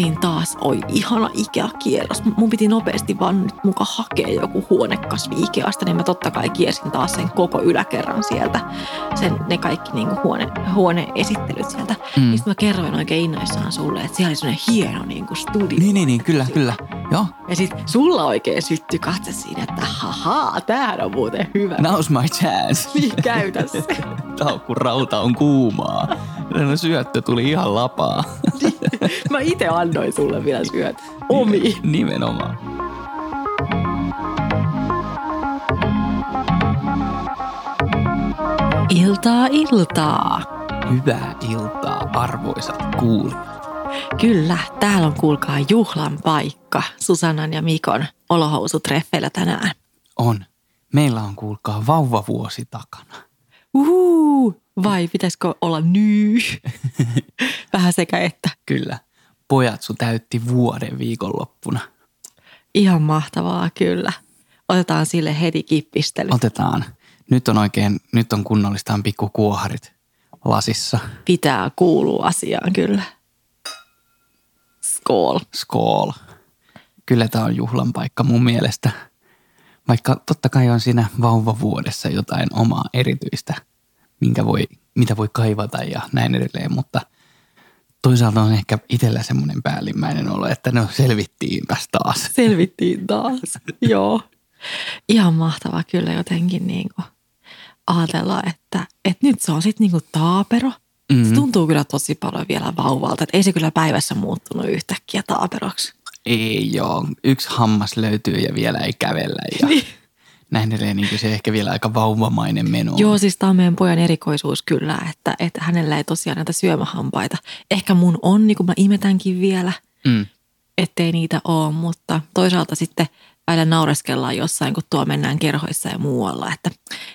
kävin taas, oi ihana Ikea-kierros. Mun piti nopeasti vaan nyt muka hakea joku huonekasvi Ikeasta, niin mä totta kai kiersin taas sen koko yläkerran sieltä. Sen, ne kaikki niin huone, huoneesittelyt sieltä. Mm. Niin mä kerroin oikein innoissaan sulle, että siellä oli sellainen hieno niin kuin studio. Niin, niin, niin, kyllä, kyllä. Joo. Ja sit sulla oikein syttyi katse siinä, että hahaa, tämähän on muuten hyvä. Now's my chance. Niin, käytä se. Taukku rauta on kuumaa. Syöttö tuli ihan lapaa. Mä itse annoin sulle vielä syöt. Omi. Nimenomaan. Iltaa, iltaa. Hyvää iltaa, arvoisat kuulijat. Kyllä, täällä on kuulkaa juhlan paikka Susannan ja Mikon olohousutreffeillä tänään. On. Meillä on kuulkaa vauvavuosi takana. Uhuu, vai pitäisikö olla nyy? Vähän sekä että. Kyllä. Pojatsu täytti vuoden viikonloppuna. Ihan mahtavaa, kyllä. Otetaan sille heti kippistely. Otetaan. Nyt on oikein, nyt on kunnollistaan pikku kuoharit lasissa. Pitää kuulua asiaan, kyllä. Skool. Skool. Kyllä tämä on juhlan paikka mun mielestä. Vaikka totta kai on siinä vauvavuodessa jotain omaa erityistä, minkä voi, mitä voi kaivata ja näin edelleen, mutta toisaalta on ehkä itsellä semmoinen päällimmäinen olo, että no selvittiinpäs taas. Selvittiin taas, joo. Ihan mahtava kyllä jotenkin niin kuin ajatella, että, että nyt se on sitten niin kuin taapero. Mm-hmm. Se tuntuu kyllä tosi paljon vielä vauvalta, että ei se kyllä päivässä muuttunut yhtäkkiä taaperoksi. Ei joo, yksi hammas löytyy ja vielä ei kävellä ja Niin. Näin edelleen niin se ehkä vielä aika vauvamainen meno. Joo, siis tämä on meidän pojan erikoisuus kyllä, että, että hänellä ei tosiaan näitä syömähampaita. Ehkä mun on, niin kuin mä imetänkin vielä, Mm. ettei niitä ole, mutta toisaalta sitten välillä naureskellaan jossain, kun tuo mennään kerhoissa ja muualla. Että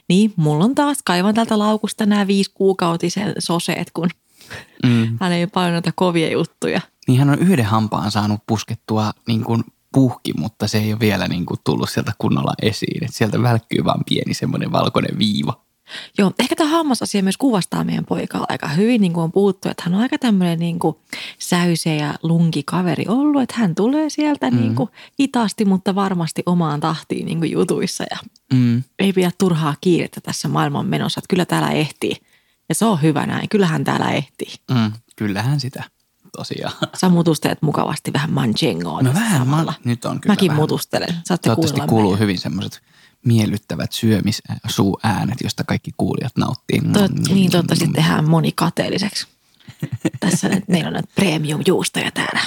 niin, mulla on taas, kaivan tältä laukusta nämä viisi kuukautisen soseet, kun Mm. hän ei paljon noita kovia juttuja. Niin hän on yhden hampaan saanut puskettua niin kuin puhki, mutta se ei ole vielä niin kuin tullut sieltä kunnolla esiin. Et sieltä välkkyy vaan pieni semmoinen valkoinen viiva. Joo, ehkä tämä hammasasia myös kuvastaa meidän poikaa aika hyvin, niin kuin on puhuttu, että hän on aika tämmöinen niin kuin säyse ja lunki kaveri ollut, että hän tulee sieltä mm. niin kuin hitaasti, mutta varmasti omaan tahtiin niin kuin jutuissa ja Mm. ei pidä turhaa kiirettä tässä maailman menossa, että kyllä täällä ehtii. Ja se on hyvä näin, kyllähän täällä ehtii. Mm. Kyllähän sitä tosiaan. Sä mutustelet mukavasti vähän manjengoa No vähän, samalla. mä, nyt on kyllä Mäkin vähän. mutustelen. Saatte Toivottavasti kuuluu meidän. hyvin semmoiset miellyttävät syömissuuäänet, josta kaikki kuulijat nauttii. Toit, niin toivottavasti tehdään moni kateelliseksi. Tässä nyt, meillä on näitä premium-juustoja täällä.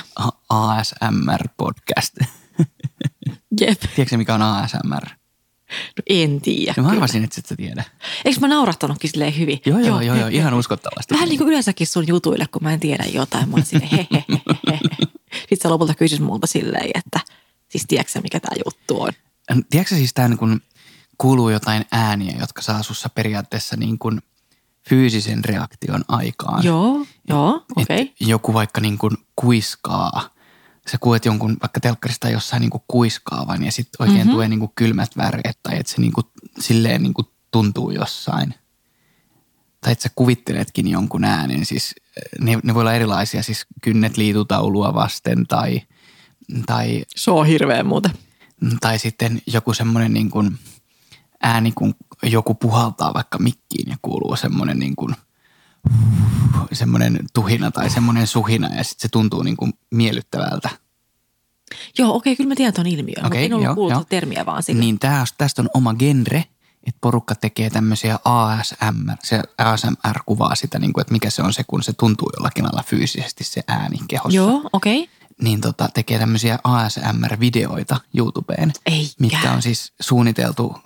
ASMR-podcast. Jep, Tiedätkö mikä on ASMR? No en tiedä. No mä arvasin, että et sä tiedä. Eikö mä naurattanutkin silleen hyvin? Joo, joo, joo, joo ihan uskottavasti. Vähän niin kuin yleensäkin sun jutuille, kun mä en tiedä jotain. Mä oon silleen he, he, he, he. Sitten sä lopulta kysyt multa silleen, että siis tiedätkö sä, mikä tämä juttu on? Tiedätkö siis tämä niin kun kuuluu jotain ääniä, jotka saa sussa periaatteessa niin kuin fyysisen reaktion aikaan. Joo, joo, okei. Okay. Joku vaikka niin kuin kuiskaa. Sä kuulet jonkun vaikka telkkarista jossain niin kuin kuiskaavan ja sitten oikein Mhm. mm-hmm. tulee niin kuin kylmät väreet tai että se niin kuin, silleen niin kuin tuntuu jossain. Tai että sä kuvitteletkin jonkun äänen. Siis ne, ne voi olla erilaisia, siis kynnet liitutaulua vasten tai, tai Se on hirveä muuten. tai sitten joku semmoinen niin kuin ääni, kun joku puhaltaa vaikka mikkiin ja kuuluu semmoinen niin kuin semmoinen tuhina tai semmoinen suhina ja sitten se tuntuu niin kuin miellyttävältä. Joo, okei, okay, kyllä mä tiedän ton ilmiön, mutta Okei, en ollut joo, kuullut joo. tuota termiä vaan siitä. Niin tää, tästä on oma genre, että porukka tekee tämmöisiä ASMR. Se ASMR kuvaa sitä, niin kuin, että mikä se on se, kun se tuntuu jollakin lailla fyysisesti se ääni kehossa. Joo, okei. Okay. Niin tota, tekee tämmöisiä ASMR-videoita YouTubeen. Eikä. mitkä on siis suunniteltu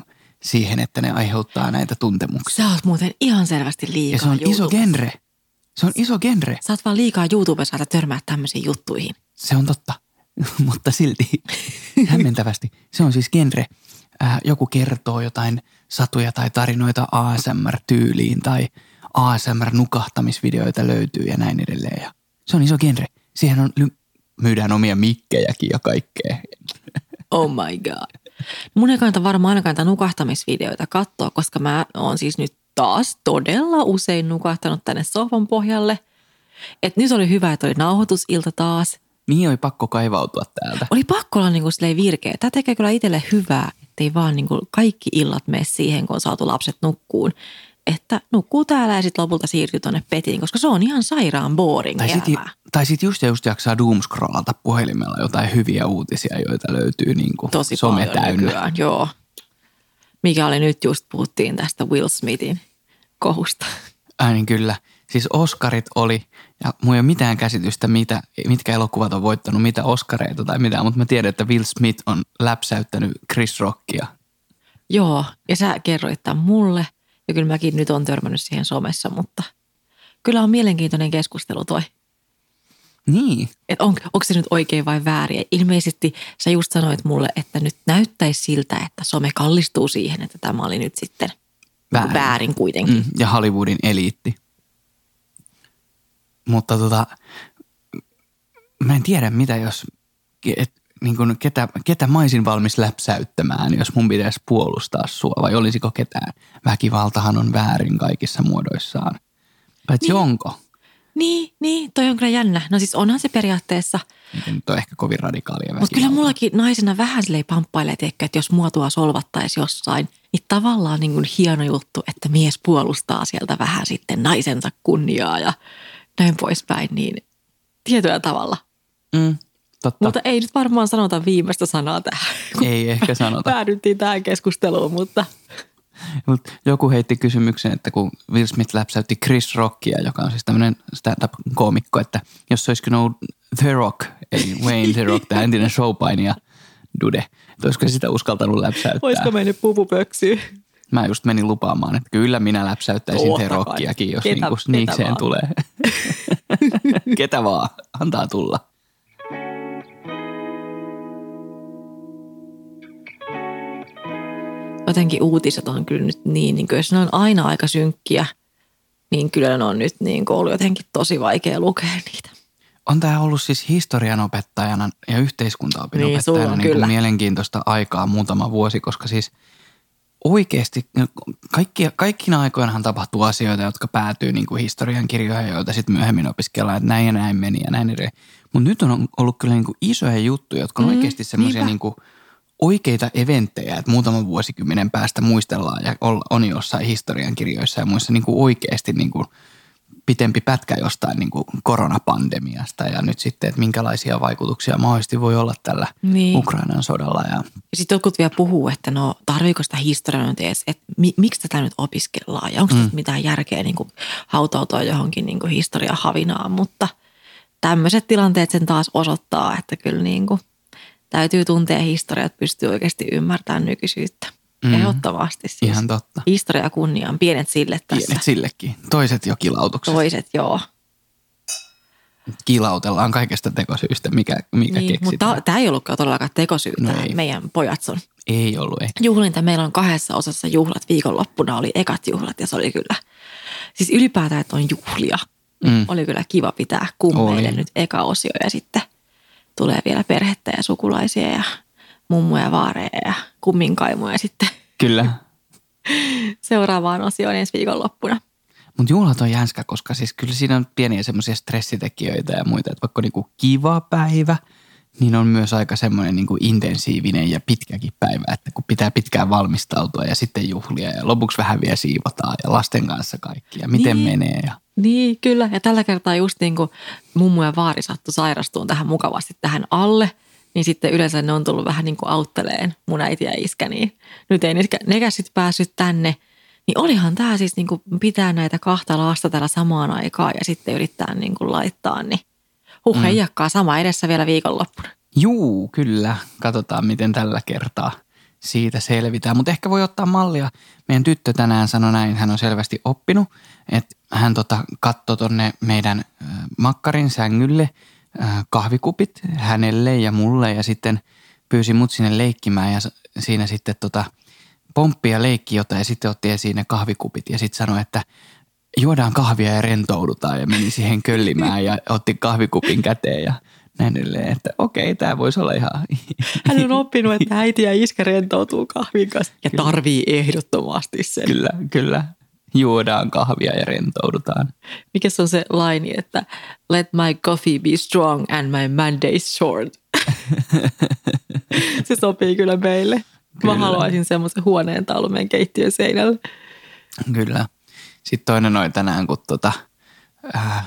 siihen, että ne aiheuttaa näitä tuntemuksia. Sä oot muuten ihan selvästi liikaa Ja se on iso YouTubessa. genre. Se on iso genre. Sä oot vaan liikaa YouTubessa, että törmää tämmöisiin juttuihin. Se on totta. Mutta silti hämmentävästi. Se on siis genre. Äh, joku kertoo jotain satuja tai tarinoita ASMR-tyyliin tai ASMR-nukahtamisvideoita löytyy ja näin edelleen. Ja se on iso genre. Siihen on, myydään omia mikkejäkin ja kaikkea. Oh my god. Mun ei kannata varmaan ainakaan nukahtamisvideoita katsoa, koska mä oon siis nyt taas todella usein nukahtanut tänne sohvan pohjalle. Et nyt oli hyvä, että oli nauhoitusilta taas. Niin oli pakko kaivautua täältä. Oli pakko olla niin kuin virkeä. Tämä tekee kyllä itselle hyvää, ettei vaan niin kuin kaikki illat mene siihen, kun on saatu lapset nukkuun. Että nukkuu täällä ja sitten lopulta siirtyy tuonne petiin, koska se on ihan sairaan boring Tai sitten tai sit just just jaksaa doomscrollata puhelimella jotain hyviä uutisia, joita löytyy niin kuin Tosi some paljon täynnä. nykyään, joo. Mikä oli nyt just puhuttiin tästä Will Smithin kohusta. Ää, niin kyllä. Siis Oscarit oli, ja mulla ei ole mitään käsitystä, mitä, mitkä elokuvat on voittanut, mitä Oscareita tai mitään, mutta mä tiedän, että Will Smith on läpsäyttänyt Chris Rockia. Joo, ja sä kerroit tämän mulle. Ja kyllä mäkin nyt on törmännyt siihen somessa, mutta kyllä on mielenkiintoinen keskustelu toi. Niin, Että on, onko se nyt oikein vai väärin. Ja Ilmeisesti sä just sanoit mulle, että nyt näyttäisi siltä, että some kallistuu siihen, että tämä oli nyt sitten Väärin. väärin, väärin kuitenkin. mm, ja Hollywoodin eliitti. Mutta tota, mä en tiedä mitä jos, et, niin kun, ketä, ketä mä olisin valmis läpsäyttämään, jos mun pitäisi puolustaa sua, vai olisiko ketään. Väkivaltahan on väärin kaikissa muodoissaan. Paitsi niin. onko? Niin, niin, toi on kyllä jännä. No siis onhan se periaatteessa, nyt on ehkä kovin radikaalia mutta kyllä mullakin naisena vähän silleen pamppailee, tiedätkö, että jos muotoa solvattaisiin jossain, niin tavallaan niin kuin hieno juttu, että mies puolustaa sieltä vähän sitten naisensa kunniaa ja näin poispäin, niin tietyllä tavalla. Mm, totta. Mutta ei nyt varmaan sanota viimeistä sanaa tähän, kun Ei ehkä sanota. päädyttiin tähän keskusteluun, mutta Mut joku heitti kysymyksen, että kun Will Smith läpsäytti Chris Rockia, joka on siis tämmöinen stand-up-koomikko, että jos se olisi ollut The Rock, eli Wayne The Rock, tämä entinen showpainija Dude, että olisiko sitä uskaltanut läpsäyttää. olisiko mennyt pupupöksyyn? Mä just menin lupaamaan, että kyllä minä läpsäyttäisin The Totta kai. Rockiakin, jos Ketä- niinku ketä sniikseen vaan. tulee. ketä vaan, antaa tulla. Jotenkin uutiset on kyllä nyt niin, niin kuin jos ne on aina aika synkkiä, niin kyllä ne on nyt niin kuin ollut jotenkin tosi vaikea lukea niitä. On tämä ollut siis historianopettajana ja yhteiskuntaopinopettajana Niin, on niin kuin mielenkiintoista aikaa muutama vuosi, koska siis oikeasti kaikki, kaikkina aikoinahan tapahtuu asioita, jotka päätyy niin kuin historian kirjoihin, joita sitten myöhemmin opiskellaan, että näin ja näin meni ja näin edelleen. Mutta nyt on ollut kyllä niin kuin isoja juttuja, jotka on Mm, oikeasti semmoisia niin kuin oikeita eventtejä, että muutaman vuosikymmenen päästä muistellaan ja on jossain historian kirjoissa ja muissa niin kuin oikeasti niin kuin pitempi pätkä jostain niin kuin koronapandemiasta ja nyt sitten, että minkälaisia vaikutuksia mahdollisesti voi olla tällä Niin. Ukrainan sodalla. Ja, Sitten jotkut vielä puhuu, että no tarviiko sitä historiaa nyt edes, että mi, miksi tätä nyt opiskellaan ja onko mm. mitään järkeä niin kuin hautautua johonkin niin kuin historiahavinaan, mutta tämmöiset tilanteet sen taas osoittaa, että kyllä niin kuin täytyy tuntea historiaa, että pystyy oikeasti ymmärtämään nykyisyyttä. Mm. Ehdottomasti siis. Ihan totta. Historia kunniaan, pienet sille tässä. Pienet sillekin. Toiset jo kilautuksessa. Toiset, joo. Kilautellaan kaikesta tekosyystä, mikä, mikä Niin, keksitään. mutta tämä ei ollutkaan todellakaan tekosyytä. No ei. Meidän pojat on Ei ollut, ei. juhlinta. Meillä on kahdessa osassa juhlat. Viikonloppuna oli ekat juhlat ja se oli kyllä, siis ylipäätään, että on juhlia. Mm. Oli kyllä kiva pitää kummeille Oli. nyt eka osio ja sitten tulee vielä perhettä ja sukulaisia ja mummoja, vaareja ja kumminkaimuja sitten Kyllä. seuraavaan osioon ensi viikonloppuna. Mutta juhlat on jänskä, koska siis kyllä siinä on pieniä semmoisia stressitekijöitä ja muita. Että vaikka niinku kiva päivä, niin on myös aika semmoinen niinku intensiivinen ja pitkäkin päivä. Että kun pitää pitkään valmistautua ja sitten juhlia ja lopuksi vähän vielä siivotaan ja lasten kanssa kaikki ja miten Niin. menee. Ja Niin, kyllä. Ja tällä kertaa just niin kuin mummu ja vaari sattui sairastumaan tähän mukavasti tähän alle, niin sitten yleensä ne on tullut vähän niin kuin autteleen mun äiti ja iskä, niin nyt ei nekään sitten päässyt tänne. Niin olihan tämä siis niin kuin pitää näitä kahta lasta täällä samaan aikaan ja sitten yrittää niin kuin laittaa, niin huh, mm. heijakkaa sama edessä vielä viikonloppuna. Juu, kyllä. Katsotaan, miten tällä kertaa siitä selvitään. Mutta ehkä voi ottaa mallia. Meidän tyttö tänään sanoi näin, hän on selvästi oppinut, että hän tota, katsoi tonne meidän makkarin sängylle kahvikupit hänelle ja mulle ja sitten pyysi mut sinne leikkimään ja siinä sitten tota, pomppi ja leikki jotain ja sitten otti esiin ne kahvikupit ja sitten sanoi, että juodaan kahvia ja rentoudutaan ja meni siihen köllimään ja otti kahvikupin käteen ja näin edelleen, että okei, tämä voisi olla ihan... Hän on oppinut, että äiti ja iskä rentoutuu kahvin kanssa ja tarvii ehdottomasti sen. kyllä, kyllä. juodaan kahvia ja rentoudutaan. Mikä se on se laini, että let my coffee be strong and my Monday short. se sopii kyllä meille. Kyllä. Mä haluaisin semmoisen huoneen taulun meidän keittiön seinälle. Kyllä. Sitten toinen oli tänään, kun tota, äh,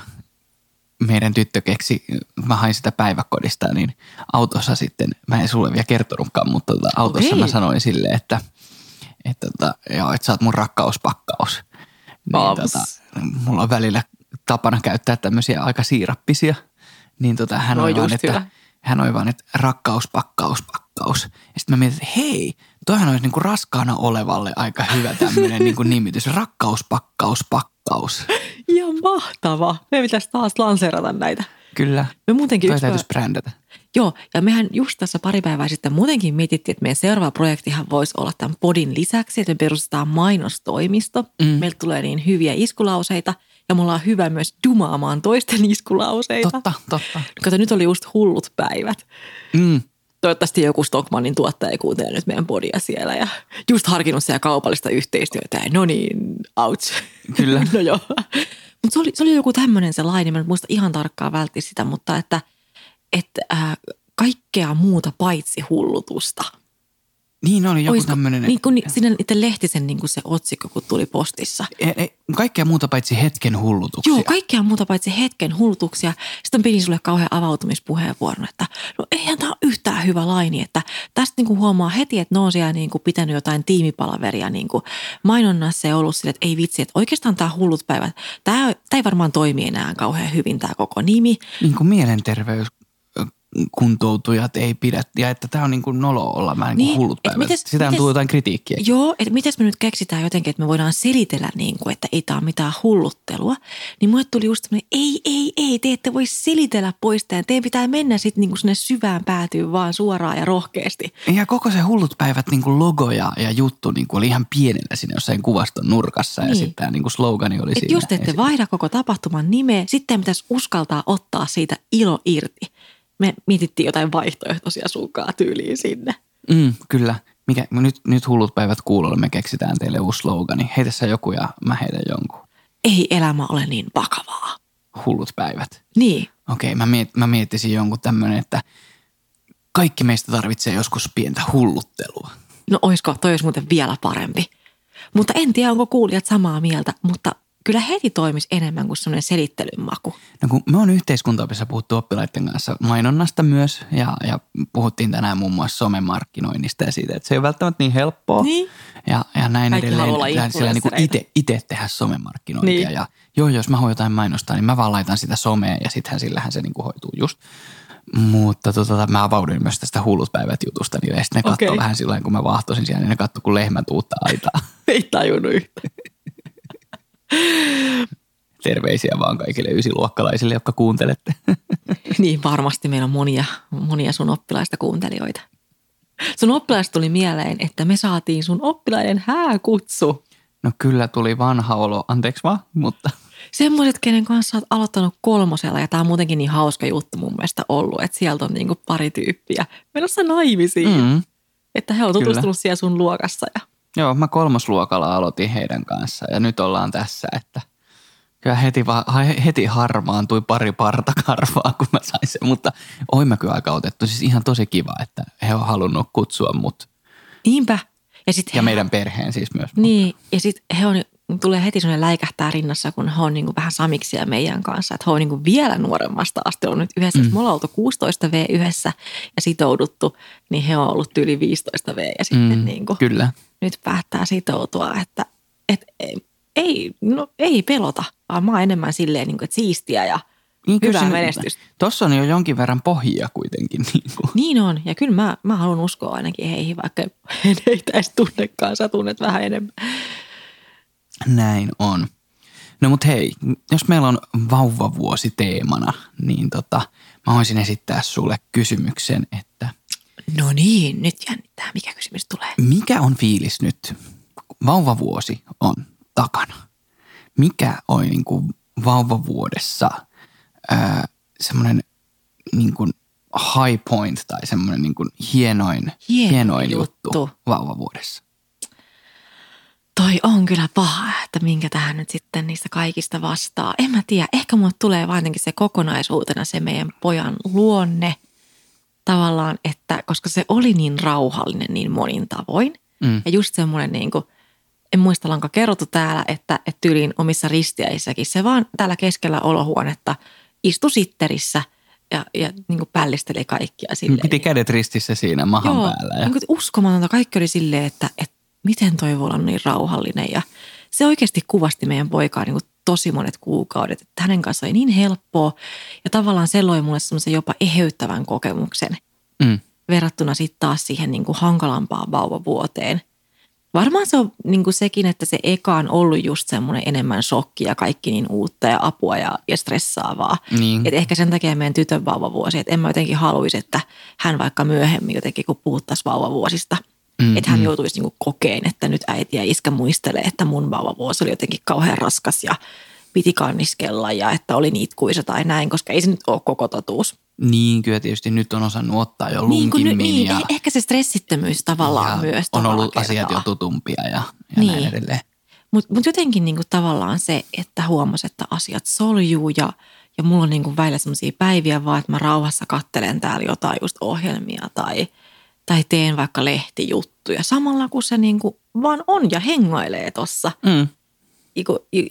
meidän tyttö keksi, mä hain sitä päiväkodista, niin autossa sitten, mä en sulle vielä kertonutkaan, mutta tota, autossa okay. mä sanoin silleen, että, että, tota, joo, että sä oot mun rakkauspakkaus. Niin, tota, mulla on välillä tapana käyttää tämmöisiä aika siirappisia, niin tota, hän, no, oli vaan, että, hän oli vaan, että rakkauspakkaus, pakkaus. Ja sitten mä mietin, että hei, toihan olisi niinku raskaana olevalle aika hyvä tämmöinen niinku nimitys. Rakkauspakkaus, pakkaus. Ihan mahtava. Me pitäisi taas lanseerata näitä. Kyllä. Me muutenkin Toi täytyisi brändätä. Joo, ja mehän just tässä pari päivää sitten muutenkin mietittiin, että meidän seuraava projektihan voisi olla tämän podin lisäksi, että me perustetaan mainostoimisto. Mm. Meiltä tulee niin hyviä iskulauseita ja me ollaan hyvä myös dumaamaan toisten iskulauseita. Totta, totta. Kato, nyt oli just hullut päivät. Mm. Toivottavasti joku Stockmannin tuottaja kuuntelee nyt meidän podia siellä ja just harkinnut siellä kaupallista yhteistyötä. No niin, ouch. Kyllä. no joo. Mutta se oli, se oli joku tämmöinen se laini, mä en muista ihan tarkkaan vältti sitä, mutta että, että äh, kaikkea muuta paitsi hullutusta – niin oli joku tämmöinen. Niin kuin sinne itse Lehtisen niin kuin se otsikko, kun tuli postissa. E, e, kaikkea muuta paitsi hetken hullutuksia. Joo, kaikkea muuta paitsi hetken hullutuksia. Sitten pidin sulle kauhean avautumispuheenvuoron, että no eihän tämä ole yhtään hyvä laini. Että tästä niin kuin huomaa heti, että ne on siellä niin kuin pitänyt jotain tiimipalaveria niin kuin mainonnassa ja ollut sille, että ei vitsi, että oikeastaan tämä hullut päivä, tämä, tämä ei varmaan toimi enää kauhean hyvin tämä koko nimi. Niin kuin mielenterveys kuntoutujat ei pidä, ja että tämä on niin kuin nolo olla vähän niin, niin hullut päivät. Mites, Sitä mites, on jotain kritiikkiä. Joo, että miten me nyt keksitään jotenkin, että me voidaan selitellä niin kuin, että ei tämä ole mitään hulluttelua. Niin mulle tuli just semmoinen, ei, ei, ei, te ette voi selitellä pois tämän. Teidän pitää mennä sitten niin kuin sinne syvään päätyyn vaan suoraan ja rohkeasti. Ja koko se hullut päivät niin kuin logo ja, ja juttu niin kuin oli ihan pienellä siinä jossain kuvaston nurkassa. Niin. Ja sitten tämä niin kuin slogani oli Et siinä. Just ette vaihda koko tapahtuman nimeä, sitten pitäisi uskaltaa ottaa siitä ilo irti me mietittiin jotain vaihtoehtoisia sunkaa tyyliin sinne. Mm, kyllä. Mikä, nyt, nyt hullut päivät kuulolla me keksitään teille uusi slogani. Heitä sä joku ja mä heitän jonkun. Ei elämä ole niin vakavaa. Hullut päivät. Niin. Okei, okay, mä, miet, mä miettisin jonkun tämmöinen, että kaikki meistä tarvitsee joskus pientä hulluttelua. No oisko, toi olisi muuten vielä parempi. Mutta en tiedä, onko kuulijat samaa mieltä, mutta kyllä heti toimisi enemmän kuin semmoinen selittelyn maku. No kun me on yhteiskuntaopissa puhuttu oppilaiden kanssa mainonnasta myös ja, ja puhuttiin tänään muun muassa somemarkkinoinnista ja siitä, että se ei ole välttämättä niin helppoa. Niin. Ja, ja näin Kaikki edelleen. Siellä niin itse, itse tehdä somemarkkinointia. Niin. Ja joo, jos mä haluan jotain mainostaa, niin mä vaan laitan sitä somea ja sittenhän sillähän se niin kuin hoituu just. Mutta tota, mä avauduin myös tästä hullut päivät jutusta, niin sitten ne katsoi okay. vähän silloin, kun mä vahtosin siellä, niin ne katsoi, kun lehmät uutta aitaa. Ei tajunnut yhtään. Terveisiä vaan kaikille ysiluokkalaisille, jotka kuuntelette. niin, varmasti meillä on monia, monia sun oppilaista kuuntelijoita. Sun oppilaista tuli mieleen, että me saatiin sun oppilaiden hääkutsu. No kyllä tuli vanha olo, anteeksi vaan, mutta... Semmoiset, kenen kanssa olet aloittanut kolmosella, ja tämä on muutenkin niin hauska juttu mun mielestä ollut, että sieltä on niinku pari tyyppiä menossa naimisiin. Mm. Että he on tutustunut kyllä. siellä sun luokassa ja Joo, mä kolmosluokalla aloitin heidän kanssa ja nyt ollaan tässä, että kyllä heti, va, heti harmaantui pari partakarvaa, kun mä sain sen, mutta oi mä kyllä aika otettu. Siis ihan tosi kiva, että he on halunnut kutsua mut. Niinpä. Ja, sit ja he, meidän perheen siis myös. Niin, mutta. ja sitten he on tulee heti sellainen läikähtää rinnassa, kun he on niin kuin vähän samiksia meidän kanssa. Että he on niin kuin vielä nuoremmasta asti ollut nyt yhdessä. Mm. Me ollaan oltu 16 V yhdessä ja sitouduttu, niin he on ollut yli 15 V ja sitten mm, niin kuin kyllä. nyt päättää sitoutua, että, että ei, no, ei pelota, vaan mä oon enemmän silleen, niin kuin, että siistiä ja niin, hyvää kyllä, menestystä. Tuossa on jo jonkin verran pohjia kuitenkin. Niin, kuin. niin on, ja kyllä mä, mä haluan uskoa ainakin heihin, vaikka heitä edes tunnekaan, sä tunnet vähän enemmän. Näin on. No mut hei, jos meillä on vauvavuosi teemana, niin tota, mä voisin esittää sulle kysymyksen, että... No niin, nyt jännittää, mikä kysymys tulee. Mikä on fiilis nyt? Vauvavuosi on takana. Mikä on niin kuin vauvavuodessa semmoinen niin kuin high point tai semmoinen niin kuin hienoin, hienoin, hienoin juttu. juttu vauvavuodessa? Toi on kyllä paha, että minkä tähän nyt sitten niistä kaikista vastaa. En mä tiedä, ehkä mulle tulee vain se kokonaisuutena se meidän pojan luonne tavallaan, että koska se oli niin rauhallinen niin monin tavoin. Mm. Ja just semmoinen niin kuin, en muista ollaanko kerrottu täällä, että, että tyyliin omissa ristiäissäkin se vaan täällä keskellä olohuonetta istui sitterissä ja, ja niin kuin pällisteli kaikkia silleen. Piti kädet ristissä siinä mahan Joo, päällä. Ja... niin kuin uskomatonta. Kaikki oli silleen, että, että miten toi voi olla niin rauhallinen. Ja se oikeasti kuvasti meidän poikaa niin kuin tosi monet kuukaudet. Että hänen kanssaan oli niin helppoa ja tavallaan se loi mulle semmoisen jopa eheyttävän kokemuksen Mm. verrattuna sitten taas siihen niin kuin hankalampaan vauvavuoteen. Varmaan se on niin kuin sekin, että se eka on ollut just semmoinen enemmän shokki ja kaikki niin uutta ja apua ja, ja stressaavaa. Niin. Et ehkä sen takia meidän tytön vauvavuosi, että en mä jotenkin haluaisi, että hän vaikka myöhemmin jotenkin, kun puhuttaisiin vauvavuosista, Mm, että hän mm. joutuisi niinku kokeen, että nyt äiti ja iskä muistelee, että mun vauvavuosi oli jotenkin kauhean raskas ja piti kanniskella ja että oli niitkuisa tai näin, koska ei se nyt ole koko totuus. Niin, kyllä tietysti nyt on osannut ottaa jo Niin, kun, lunkimmin niin ja, eh- ehkä se stressittömyys tavallaan ja myös on ollut asiat jo kertaa. tutumpia ja, ja Niin. näin edelleen. Mutta mut jotenkin niinku tavallaan se, että huomasi, että asiat soljuu ja, ja mulla on niinku välillä sellaisia päiviä vaan, että mä rauhassa kattelen täällä jotain just ohjelmia tai, tai teen vaikka lehtijuttuja. Samalla kun se niinku vaan on ja hengailee tossa. Mm.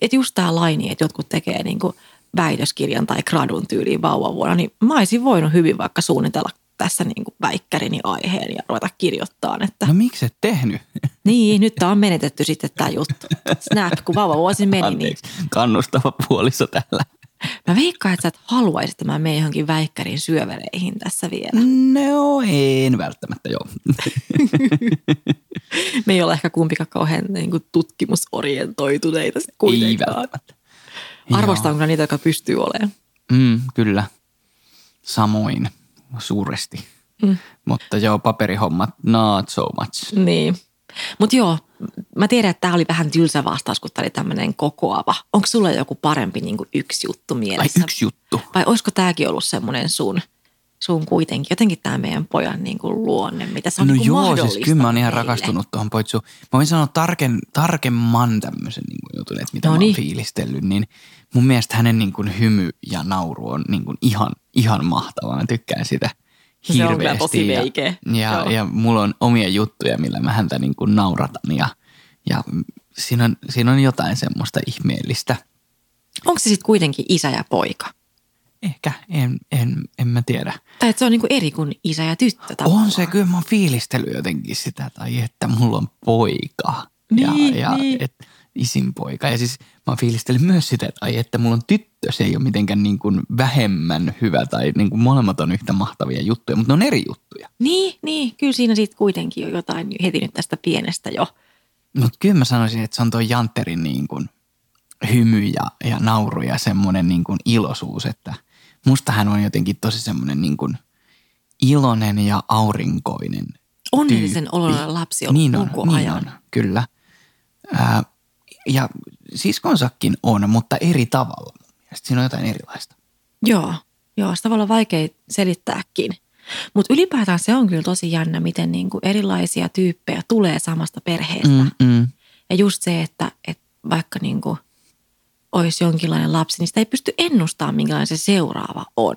Että just tämä laini, että jotkut tekee niinku väitöskirjan tai gradun tyyliin vauvavuonna, niin mä olisin voinut hyvin vaikka suunnitella tässä niinku väikkärini aiheen ja ruveta kirjoittaa, että No miksi et tehnyt? niin, nyt on menetetty sitten tämä juttu. Snap, kun vauvavuosi meni, niin Anteeksi, kannustava puoliso täällä. Mä veikkaan, että sä et haluaisi, että mä menen johonkin väikkärin syövereihin tässä vielä. No en välttämättä joo. Me ei ole ehkä kumpikaan kauhean niin kuin tutkimusorientoituneita sit Ei kuitenkaan. välttämättä. Arvostan kyllä niitä, jotka pystyy olemaan. Mm, kyllä. Samoin suuresti. Mm. Mutta joo, paperihommat, not so much. Niin. Mutta joo, mä tiedän, että tämä oli vähän tylsä vastaus, kun tämä oli tämmöinen kokoava. Onko sulla joku parempi niin kuin yksi juttu Ai mielessä? yksi juttu. Vai olisiko tämäkin ollut semmoinen sun, sun kuitenkin, jotenkin tämä meidän pojan niin kuin luonne, mitä se on no niin kuin joo, siis kyllä mä oon ihan meille? rakastunut tuohon poitsuun. Mä voin sanoa tarken, tarkemman tämmöisen niin kuin jutun, että mitä No mä oon fiilistellyt. Niin mun mielestä hänen niin kuin hymy ja nauru on niin kuin ihan, ihan mahtavaa. Mä tykkään sitä Se on hirveästi. kyllä tosi ja, veikeä. ja, Joo. ja mulla on omia juttuja, millä mä häntä niin kuin nauratan ja, ja siinä, on, siinä on jotain semmoista ihmeellistä. Onko se sitten kuitenkin isä ja poika? Ehkä, en, en, en mä tiedä. Tai että se on niin kuin eri kuin isä ja tyttö On tavallaan. se, kyllä mä oon fiilistellyt jotenkin sitä, tai että mulla on poika. Niin, ja, ja niin. Et, isin poika. Ja siis mä oon fiilistellyt myös sitä, että, ai, että mulla on tyttö. Se ei ole mitenkään niin kuin vähemmän hyvä tai niin kuin molemmat on yhtä mahtavia juttuja, mutta ne on eri juttuja. Niin, niin, kyllä siinä sitten kuitenkin on jotain heti nyt tästä pienestä jo. Mutta kyllä mä sanoisin, että se on tuo Jantterin niin kuin hymy ja, ja nauru ja semmoinen niin kuin iloisuus, että musta hän on jotenkin tosi semmoinen niin kuin iloinen ja aurinkoinen Onnellisen oloinen lapsi ollut niin on, koko niin ajan. on, kyllä. Ää, ja siskonsakin on, mutta eri tavalla. mielestä. Siinä on jotain erilaista. Joo, joo, se tavallaan vaikea selittääkin. Mutta ylipäätään se on kyllä tosi jännä, miten niinku erilaisia tyyppejä tulee samasta perheestä. Mm. Mm, mm. Ja just se, että, että vaikka niinku olisi jonkinlainen lapsi, niin sitä ei pysty ennustamaan, minkälainen se seuraava on.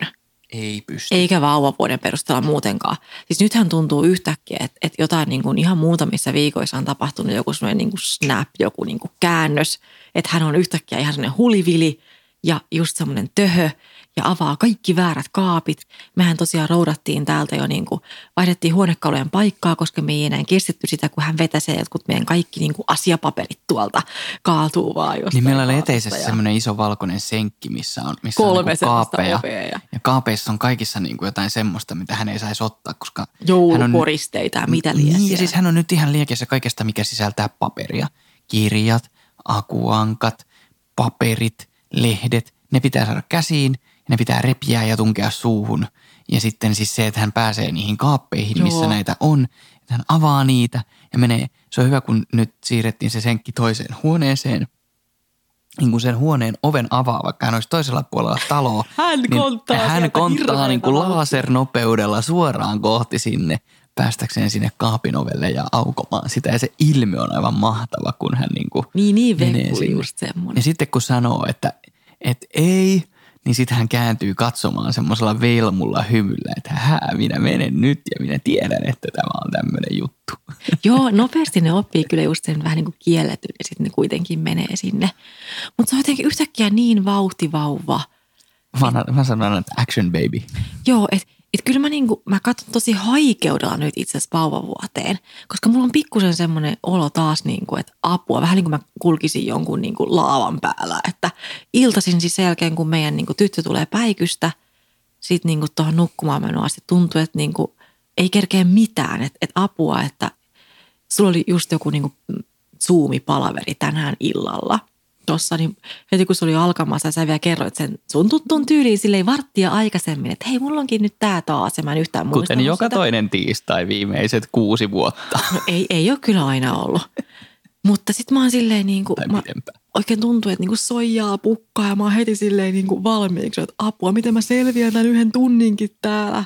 Ei pysty. Eikä vauvavuoden perusteella muutenkaan. Siis nythän tuntuu yhtäkkiä, että, että jotain niin kuin ihan muutamissa viikoissa on tapahtunut joku semmoinen niin kuin snap, joku niin kuin käännös, että hän on yhtäkkiä ihan semmoinen hulivili ja just semmoinen töhö ja avaa kaikki väärät kaapit. Mehän tosiaan roudattiin täältä jo niin kuin, vaihdettiin huonekalujen paikkaa, koska me ei enää kestetty sitä, kun hän vetäsee jotkut meidän kaikki niin kuin asiapaperit tuolta kaatuu vaan jostain Niin meillä oli eteisessä ja semmoinen iso valkoinen senkki, missä on, missä kolme on niin kaapeja. ja Ja kaapeissa on kaikissa niin kuin jotain semmoista, mitä hän ei saisi ottaa, koska hän on, joulukoristeita ja mitä liian Niin, ja siis hän on nyt ihan liekeissä kaikesta, mikä sisältää paperia. Kirjat, akuankat, paperit, lehdet, ne pitää saada käsiin ne pitää repiä ja tunkea suuhun. Ja sitten siis se, että hän pääsee niihin kaappeihin, missä Joo. näitä on, että hän avaa niitä ja menee. Se on hyvä, kun nyt siirrettiin se senkki toiseen huoneeseen. Niin kun sen huoneen oven avaa, vaikka hän olisi toisella puolella taloa. Hän niin konttaa Hän konttaa niin kuin lasernopeudella suoraan kohti sinne päästäkseen sinne kaapin ovelle ja aukomaan sitä. Ja se ilme on aivan mahtava, kun hän niin kuin Niin, niin menee just semmoinen. Ja sitten kun sanoo, että, että ei, niin sitten hän kääntyy katsomaan semmoisella velmulla hymyllä, että hää, minä menen nyt ja minä tiedän, että tämä on tämmöinen juttu. Joo, nopeasti ne oppii kyllä just sen vähän niin kuin kielletyn ja sitten ne kuitenkin menee sinne. Mutta se on jotenkin yhtäkkiä niin vauhtivauva. Mä, mä sanon, että action baby. Joo, että et kyllä mä, niinku, mä katson tosi haikeudella nyt itse asiassa vauvavuoteen, koska mulla on pikkusen semmoinen olo taas, niinku, että apua, vähän niin kuin mä kulkisin jonkun niinku laavan päällä, että iltaisin siis sen jälkeen, kun meidän niinku tyttö tulee päikystä, sitten niinku tuohon nukkumaan menoa asti. Tuntuu, että niinku, ei kerkeä mitään, että et apua, että sulla oli just joku niinku Zoom-palaveri tänään illalla tuossa, niin heti kun se oli alkamassa, sä vielä kerroit sen sun tuttuun tyyliin silleen varttia aikaisemmin, että hei, mulla onkin nyt tää taas ja mä en yhtään Kuten muistanut joka sitä. toinen tiistai viimeiset kuusi vuotta No ei, ei ole kyllä aina ollut. Mutta sitten mä oon silleen niin kuin, mä, oikein tuntuu, että niinku soijaa pukkaa ja mä oon heti silleen niinku valmiiksi, että apua, miten mä selviän tämän yhden tunninkin täällä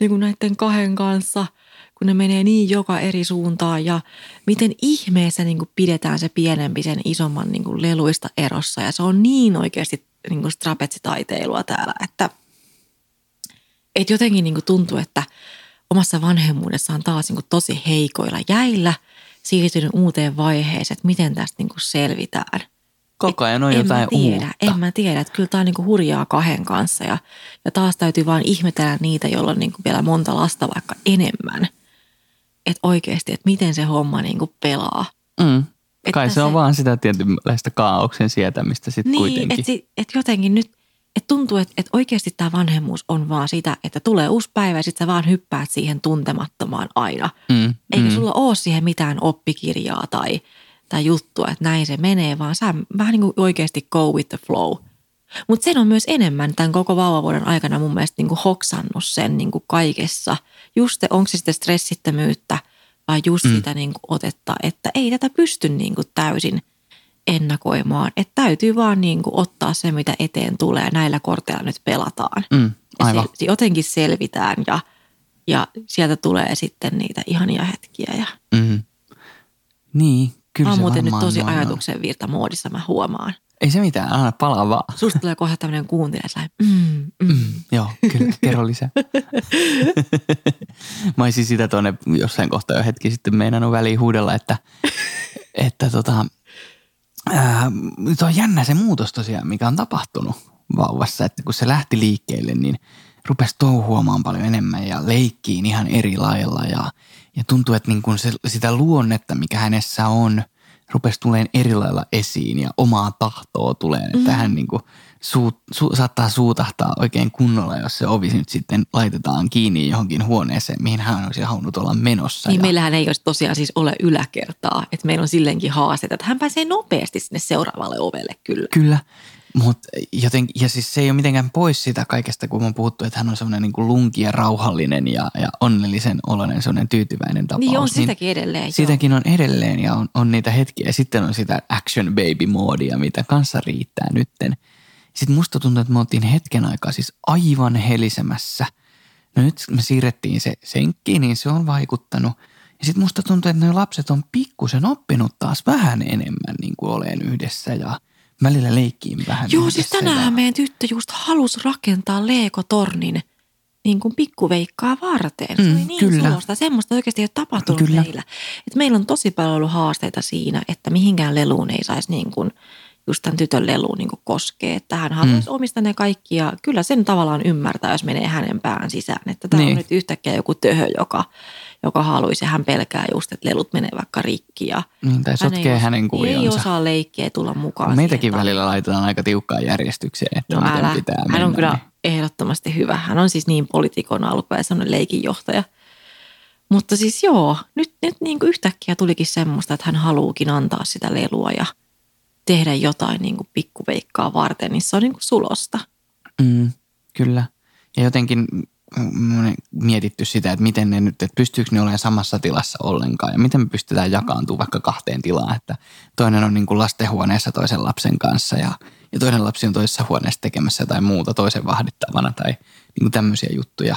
niinku näiden kahden kanssa, kun ne menee niin joka eri suuntaan ja miten ihmeessä niinku pidetään se pienempi sen isomman niinku leluista erossa ja se on niin oikeasti niinku strapetsitaiteilua täällä, että et jotenkin niinku tuntuu, että omassa vanhemmuudessaan taas niinku tosi heikoilla jäillä siirtynyt uuteen vaiheeseen, että miten tästä niinku selvitään. Koko ajan on en jotain mä tiedä, uutta. En mä tiedä, että kyllä tämä on niinku hurjaa kahden kanssa ja, ja taas täytyy vaan ihmetellä niitä, joilla on niinku vielä monta lasta vaikka enemmän. Että oikeasti, että miten se homma niinku pelaa. Mm. Että Kai se se- on vaan sitä tietynlaista kaauksen sietämistä sitten Niin, kuitenkin. että si, et jotenkin nyt, että tuntuu, että et oikeasti tämä vanhemmuus on vaan sitä, että tulee uusi päivä ja sitten sä vaan hyppäät siihen tuntemattomaan aina. Mm, Eikä mm. sulla ole siihen mitään oppikirjaa tai, tai juttua, että näin se menee, vaan sä vähän niin kuin oikeasti go with the flow. Mutta sen on myös enemmän tämän koko vauvavuoden aikana mun mielestä niin kuin hoksannut sen niin kuin kaikessa. Just se, onko se sitten stressittömyyttä vai just mm. sitä niin kuin otetta, että ei tätä pysty niin kuin täysin ennakoimaan. Että täytyy vaan niin kuin ottaa se, mitä eteen tulee. Näillä korteilla nyt pelataan. Mm, Ja aivan. se, jotenkin selvitään ja, ja sieltä tulee sitten niitä ihania hetkiä. Ja Mm. Niin, kyllä mä oon muuten nyt tosi noin ajatuksen virta moodissa, mä huomaan. Ei se mitään, anna palaa vaan. Susta tulee kohta tämmöinen kuuntelija, mm, mm. Mm, joo, kyllä, kerro lisää. Mä olisin sitä tuonne jossain kohtaa jo hetki sitten meinannut väliin huudella, että, että tota, ää, nyt on jännä se muutos tosiaan, mikä on tapahtunut vauvassa, että kun se lähti liikkeelle, niin rupesi touhuamaan paljon enemmän ja leikkiin ihan eri lailla ja, ja tuntuu, että niin kun se, sitä luonnetta, mikä hänessä on, rupesi tulemaan eri lailla esiin ja omaa tahtoa tulee, että hän niin kuin suu, su, saattaa suutahtaa oikein kunnolla, jos se ovi nyt sitten laitetaan kiinni johonkin huoneeseen, mihin hän olisi halunnut olla menossa. Niin ja, meillähän ei olisi tosiaan siis ole yläkertaa, että meillä on silleenkin haasteita, että hän pääsee nopeasti sinne seuraavalle ovelle kyllä. Kyllä, mutta joten, ja siis se ei ole mitenkään pois sitä kaikesta, kun on puhuttu, että hän on semmoinen niin lunki ja rauhallinen ja, ja onnellisen oloinen, semmoinen tyytyväinen tapaus. Niin on sitäkin edelleen. joo. Sitäkin on edelleen ja on, on niitä hetkiä. Ja sitten on sitä action baby moodia, mitä kanssa riittää nytten. Sitten musta tuntuu, että me oltiin hetken aikaa siis aivan helisemässä. No nyt me siirrettiin se senkkiin, niin se on vaikuttanut. Ja sitten musta tuntuu, että ne lapset on pikkusen oppinut taas vähän enemmän niin kuin oleen yhdessä ja välillä leikkiin vähän Joo, siis yhdessä tänään meidän tyttö just halusi rakentaa Leeko-tornin niin kuin pikkuveikkaa varten. Se Mm, oli niin kyllä. sulosta. Semmoista oikeasti ei ole tapahtunut Kyllä. meillä. Et meillä on tosi paljon ollut haasteita siinä, että mihinkään leluun ei saisi niin kuin, just tämän tytön leluun niin kuin koskea. Että hän haluaisi mm. omistaa ne kaikki ja kyllä sen tavallaan ymmärtää, jos menee hänen pään sisään. Että tämä Niin. on nyt yhtäkkiä joku töhö, joka, joka haluaisi hän pelkää just, että lelut menee vaikka rikki. Ja Niin, tai hän sotkee ei, hänen Ei kuvionsa. osaa leikkiä tulla mukaan. Meitäkin siihen välillä laitetaan aika tiukkaan järjestykseen, että No miten älä. pitää Hän mennä. on kyllä niin- ehdottomasti hyvä. Hän on siis niin poliitikon alku ja semmoinen leikinjohtaja. Mutta siis joo, nyt, nyt niin kuin yhtäkkiä tulikin semmoista, että hän haluukin antaa sitä lelua ja tehdä jotain niin kuin pikkuveikkaa varten, niin se on niin kuin sulosta. Mm, kyllä. Ja jotenkin mietitty sitä, että miten ne nyt, että pystyykö ne olemaan samassa tilassa ollenkaan ja miten me pystytään jakaantumaan vaikka kahteen tilaan, että toinen on niin kuin lastenhuoneessa toisen lapsen kanssa ja, ja toinen lapsi on toisessa huoneessa tekemässä jotain muuta toisen vahdittavana tai niin kuin tämmöisiä juttuja.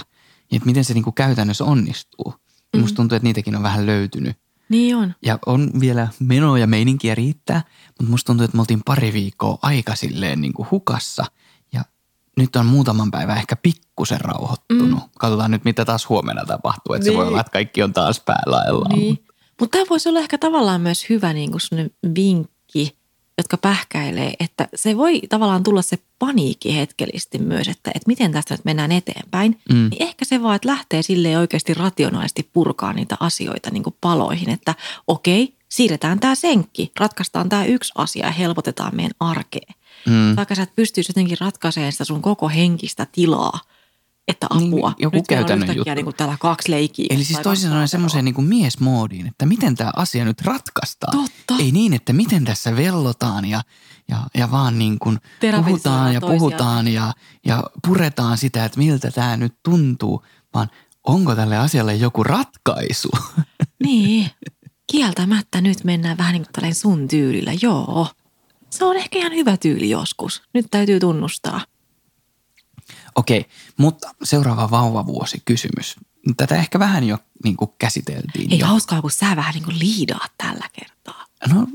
Ja että miten se niin kuin käytännössä onnistuu. Mm. Musta tuntuu, että niitäkin on vähän löytynyt. Niin on. Ja on vielä menoa ja meininkiä riittää, mutta musta tuntuu, että me oltiin pari viikkoa aika silleen niin kuin hukassa. Ja nyt on muutaman päivän ehkä pikkusen rauhoittunut. Mm. Katsotaan nyt, mitä taas huomenna tapahtuu. Että niin. se voi olla, että kaikki on taas päällä. Niin. Mutta tämä voisi olla ehkä tavallaan myös hyvä niin kuin vinkki, jotka pähkäilee, että se voi tavallaan tulla se paniikki hetkellisesti myös, että, että miten tästä nyt mennään eteenpäin. Mm. Niin ehkä se vaan, että lähtee sille oikeasti rationaalisesti purkaa niitä asioita niin kuin paloihin, että okei, siirretään tämä senkki, ratkaistaan tämä yksi asia ja helpotetaan meidän arkea. Mm. Vaikka sä et pystyisi jotenkin ratkaisemaan sitä sun koko henkistä tilaa – että niin, apua. Niin, joku nyt käytännön juttu. Niin kuin täällä kaksi leikkiä. Eli siis toisin sanoen semmoiseen niin kuin miesmoodiin, että miten tämä asia nyt ratkaistaan. Totta. Ei niin, että miten tässä vellotaan ja, ja, ja vaan niin kuin puhutaan ja puhutaan ja, ja puretaan sitä, että miltä tämä nyt tuntuu, vaan onko tälle asialle joku ratkaisu? Niin, kieltämättä nyt mennään vähän niin kuin sun tyylillä, joo. Se on ehkä ihan hyvä tyyli joskus. Nyt täytyy tunnustaa. Okei, mutta seuraava vauvavuosi kysymys. Tätä ehkä vähän jo niin kuin käsiteltiin. Ei jo. hauskaa, kun sä vähän niin kuin liidaat tällä kertaa. No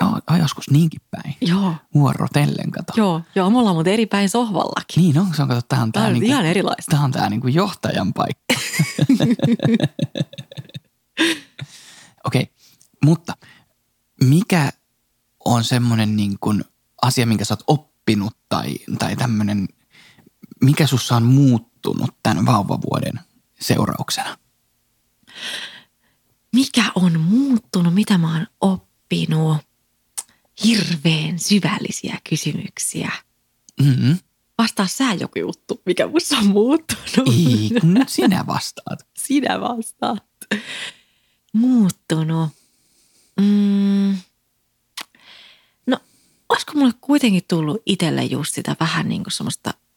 joo, joskus niinkin päin. Joo. Vuorotellen, kato. Joo, joo, me ollaan muuten eri päin sohvallakin. Niin on, se on, kato, tämä on, tämä on niin kuin, ihan erilaista. Tämä on niin kuin johtajan paikka. Okei, okay, mutta mikä on semmoinen niin kuin asia, minkä sä oot oppinut tai, tai tämmöinen mikä sussa on muuttunut tämän vauvavuoden seurauksena? Mikä on muuttunut? Mitä mä oon oppinut? Hirveän syvällisiä kysymyksiä. Mm-hmm. Vastaa sä joku juttu, mikä musta on muuttunut. Ei, kun nyt sinä vastaat. Sinä vastaat. Muuttunut. Mm. No, olisiko mulle kuitenkin tullut itselle just sitä vähän niin kuin semmoista –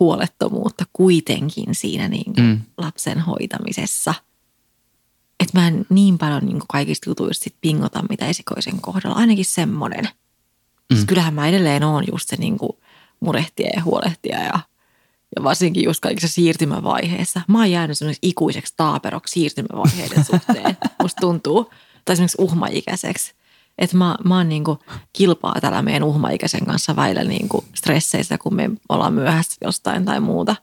huolettomuutta kuitenkin siinä niin kuin mm. lapsen hoitamisessa. Että mä en niin paljon niin kuin kaikista jutuista sit pingota, mitä esikoisen kohdalla. Ainakin semmoinen. Mm. Siis kyllähän mä edelleen oon just se niin kuin murehtia ja huolehtia ja, ja varsinkin just kaikissa siirtymävaiheessa. Mä oon jäänyt semmoiseksi ikuiseksi taaperoksi siirtymävaiheiden suhteen. Musta tuntuu. Tai esimerkiksi uhmaikäiseksi. Että mä, mä oon niinku kilpaa täällä meidän uhmaikäisen kanssa väillä niinku stresseissä, kun me ollaan myöhässä jostain tai muuta.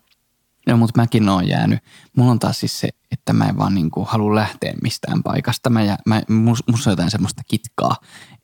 Joo, mutta mäkin oon jäänyt. Mulla on taas siis se, että mä en vaan niinku halua lähteä mistään paikasta. Mä, jää, mä, mus, musta on jotain semmoista kitkaa,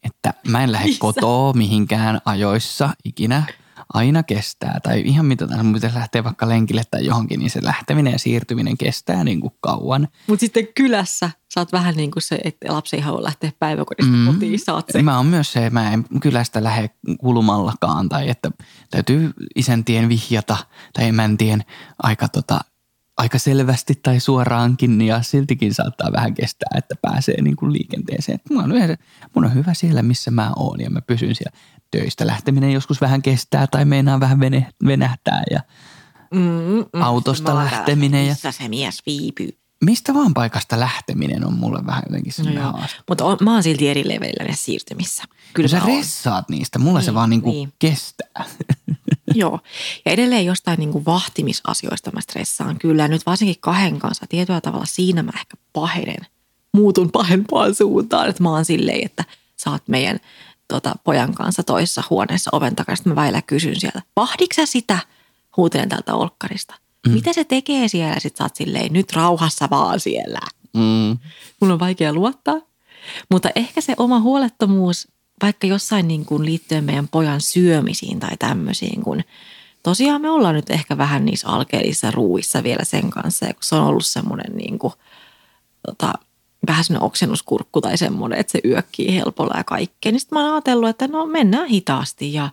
että mä en lähde kotoa mihinkään ajoissa ikinä – aina kestää. Tai ihan mitä tahansa, mun pitäisi lähteä vaikka lenkille tai johonkin, niin se lähteminen ja siirtyminen kestää niin kuin kauan. Mutta sitten kylässä sä oot vähän niin kuin se, että lapsi ei halua lähteä päiväkodista mm. kotiin, sä se. Mä oon myös se, mä en kylästä lähde kulumallakaan tai että täytyy isäntien vihjata tai emäntien aika tota, aika selvästi tai suoraankin ja siltikin saattaa vähän kestää, että pääsee niin kuin liikenteeseen. Mun on, yhdessä, mun on hyvä siellä, missä mä oon ja mä pysyn siellä töistä lähteminen joskus vähän kestää tai meinaa vähän venähtää ja mm, mm, autosta lähteminen. Ja... Missä se mies viipyy? Mistä vaan paikasta lähteminen on mulle vähän jotenkin sellainen no haaste. Mutta on, mä oon silti eri leveillä näissä siirtymissä. Kyllä no sä ressaat niistä, mulla niin, se vaan niinku niin. kestää. Joo, ja edelleen jostain niinku vahtimisasioista mä stressaan kyllä. Nyt varsinkin kahden kanssa tietyllä tavalla siinä mä ehkä pahenen, muutun pahempaan suuntaan. Että mä oon silleen, että oot meidän tota, pojan kanssa toisessa huoneessa oven takana. Sitten mä väillä kysyn sieltä, vahdiksä sitä? Huutelen täältä olkkarista. Mm. Mitä se tekee siellä? Sitten sä oot silleen, nyt rauhassa vaan siellä. Mm. Mulla on vaikea luottaa. Mutta ehkä se oma huolettomuus, vaikka jossain niin kuin liittyen meidän pojan syömisiin tai tämmöisiin, kun tosiaan me ollaan nyt ehkä vähän niissä alkeellisissa ruuissa vielä sen kanssa, ja kun se on ollut semmoinen niin kuin, tota, vähän semmoinen oksennuskurkku tai semmoinen, että se yökkii helpolla ja kaikkea. Niin sitten mä oon ajatellut, että no mennään hitaasti ja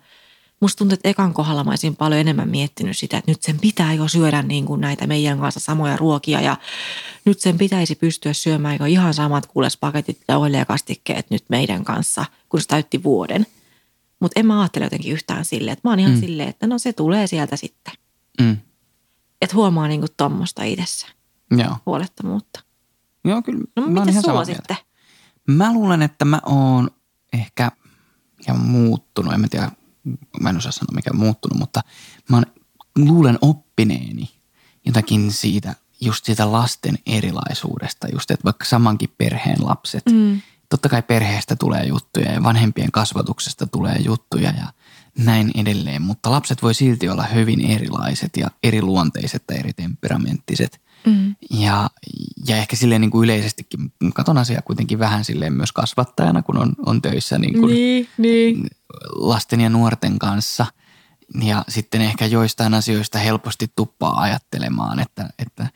musta tuntuu, että ekan kohdalla mä olisin paljon enemmän miettinyt sitä, että nyt sen pitää jo syödä niin kuin näitä meidän kanssa samoja ruokia ja nyt sen pitäisi pystyä syömään jo ihan samat kuulespaketit ja kastikkeet nyt meidän kanssa, kun se täytti vuoden. Mutta en mä ajattele jotenkin yhtään silleen, että mä oon ihan mm. silleen, että no se tulee sieltä sitten. Mm. Että huomaa niinku tuommoista itsessä. Joo. Huolettomuutta. Joo, kyllä. No mä mitä sulla sitten? Mä luulen, että mä oon ehkä ja muuttunut, en mä tiedä, mä en osaa sanoa mikä on muuttunut, mutta mä luulen oppineeni jotakin siitä just siitä lasten erilaisuudesta, just että vaikka samankin perheen lapset, Mm. totta kai perheestä tulee juttuja ja vanhempien kasvatuksesta tulee juttuja ja näin edelleen, mutta lapset voi silti olla hyvin erilaiset ja eriluonteiset tai eri temperamenttiset. Mm. Ja, ja ehkä silleen niin kuin yleisestikin, katon asiaa kuitenkin vähän silleen myös kasvattajana, kun on, on töissä niin kuin Niin, niin. lasten ja nuorten kanssa. Ja sitten ehkä joistain asioista helposti tuppaa ajattelemaan, että, että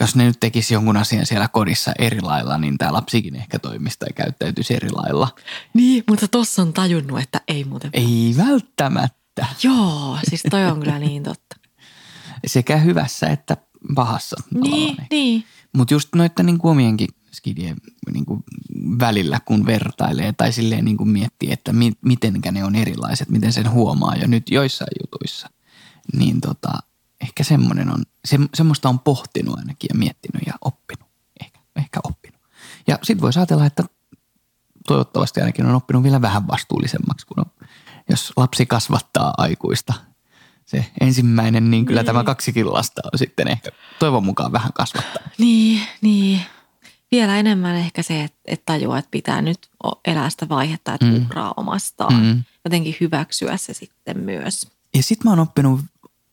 jos ne nyt tekisi jonkun asian siellä kodissa eri lailla, niin tämä lapsikin ehkä toimisi tai käyttäytyisi eri lailla. Niin, mutta tossa on tajunnut, että ei muuten. Ei välttämättä. Joo, siis toi on kyllä niin totta. Sekä hyvässä että pahassa. Niin, niin. Mutta just noiden niin kuin omienkin skidien niin kuin välillä, kun vertailee tai silleen niin kuin miettii, että mi, mitenkä ne on erilaiset, miten sen huomaa jo nyt joissain jutuissa, niin tota, ehkä semmoinen on, se, semmoista on pohtinut ainakin ja miettinyt ja oppinut. Ehkä, ehkä oppinut. Ja sitten voisi ajatella, että toivottavasti ainakin on oppinut vielä vähän vastuullisemmaksi, kun on, jos lapsi kasvattaa aikuista. Se ensimmäinen, niin kyllä Niin. tämä kaksikin lasta on sitten ehkä toivon mukaan vähän kasvattaa. Niin, niin. Vielä enemmän ehkä se, että, että tajuaa, että pitää nyt elää sitä vaihetta, että Mm. uhraa omastaan. Mm. Jotenkin hyväksyä se sitten myös. Ja sit mä oon oppinut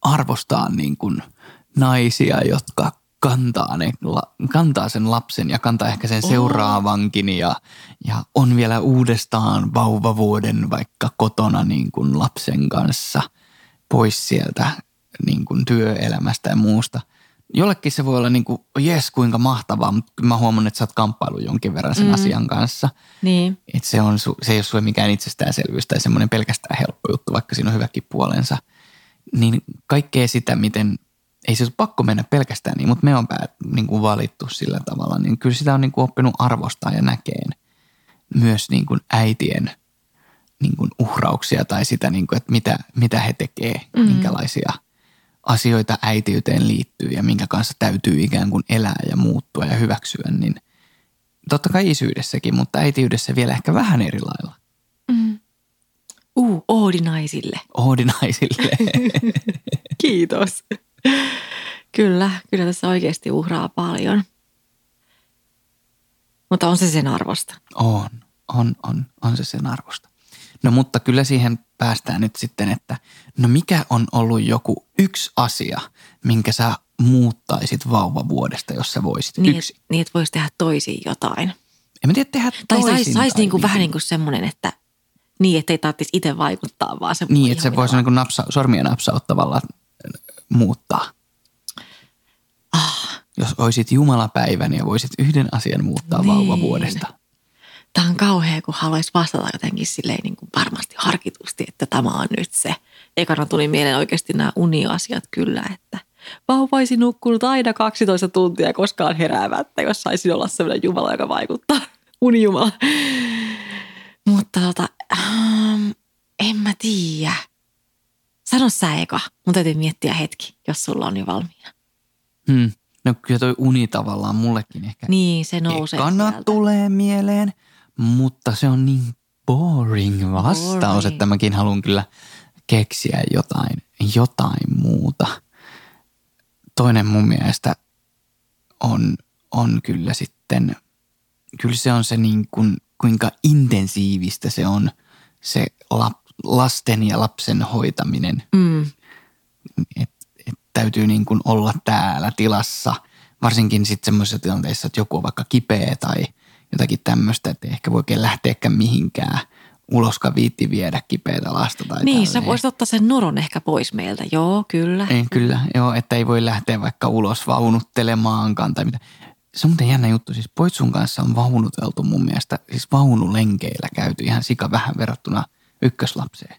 arvostaa niin kuin naisia, jotka kantaa, ne, kantaa sen lapsen ja kantaa ehkä sen seuraavankin ja, ja on vielä uudestaan vauvavuoden vaikka kotona niin kuin lapsen kanssa pois sieltä niin kuin työelämästä ja muusta. Jollekin se voi olla niin kuin, jes kuinka mahtavaa, mutta mä huomannut, että sä oot kamppailu jonkin verran sen Mm. asian kanssa. Niin, Että se, on, se ei ole sulle mikään itsestäänselvyys tai semmoinen pelkästään helppo juttu, vaikka siinä on hyväkin puolensa. Niin kaikkea sitä, miten, ei se ole pakko mennä pelkästään niin, mutta me on päät, niin kuin valittu sillä tavalla, niin kyllä sitä on niin kuin oppinut arvostaa ja näkeen myös niin kuin äitien niin kuin uhrauksia tai sitä, niin kuin, että mitä, mitä he tekee, mm. Mm. minkälaisia asioita äitiyteen liittyy ja minkä kanssa täytyy ikään kuin elää ja muuttua ja hyväksyä, niin totta kai isyydessäkin, mutta äitiydessä vielä ehkä vähän eri lailla. mm. uh, oodinaisille. Oodinaisille. Kiitos. kyllä, kyllä tässä oikeasti uhraa paljon. Mutta on se sen arvosta. on, on, on, on se sen arvosta. No mutta kyllä siihen päästään nyt sitten, että no mikä on ollut joku yksi asia, minkä sä muuttaisit vauvavuodesta, jos sä voisit. Niin, yksi. niin että voisi tehdä toisin jotain. En mä tiedä tehdä Tai saisi sais niinku vähän niin kuin semmoinen, että niin, ettei tarvitsisi itse vaikuttaa, vaan se Niin, että se voisi niin napsa, sormia napsauttavalla muuttaa. Ah, Jos olisit Jumalapäivän ja voisit yhden asian muuttaa Niin. vauvavuodesta. Tämä on kauhea, kun haluaisi vastata jotenkin silleen niin kuin varmasti harkitusti, että tämä on nyt se. Ekana tuli mieleen oikeasti nämä uniasiat kyllä, että vauvaisin nukkunut aina 12 tuntia koskaan heräämättä, jos saisin olla sellainen Jumala, joka vaikuttaa. Unijumala. Mutta tota, ähm, en mä tiedä. Sano sä eka. Mun täytyy miettiä hetki, jos sulla on jo valmiina. Hmm. No kyllä toi uni tavallaan mullekin ehkä Niin, se nousee ekana sieltä. tulee mieleen, mutta se on niin boring vastaus, Boring. että mäkin haluan kyllä keksiä jotain, jotain muuta. Toinen mun mielestä on, on kyllä sitten, kyllä se on se niin kuin, kuinka intensiivistä se on se lap, lasten ja lapsen hoitaminen Mm, että et täytyy niin kuin olla täällä tilassa, varsinkin sitten semmoisissa tilanteissa, että joku on vaikka kipeä tai jotakin tämmöistä, että ehkä voi oikein lähteäkään mihinkään uloskaan viitti viedä kipeätä lasta tai niin, sä tälleen. voisit ottaa sen noron ehkä pois meiltä. Joo, kyllä. Ei, kyllä, joo, että ei voi lähteä vaikka ulos vaunuttelemaankaan tai mitä. Se on muuten jännä juttu, siis Poitsun kanssa on vaunuteltu mun mielestä, siis vaunulenkeillä käyty ihan sika vähän verrattuna ykköslapseen.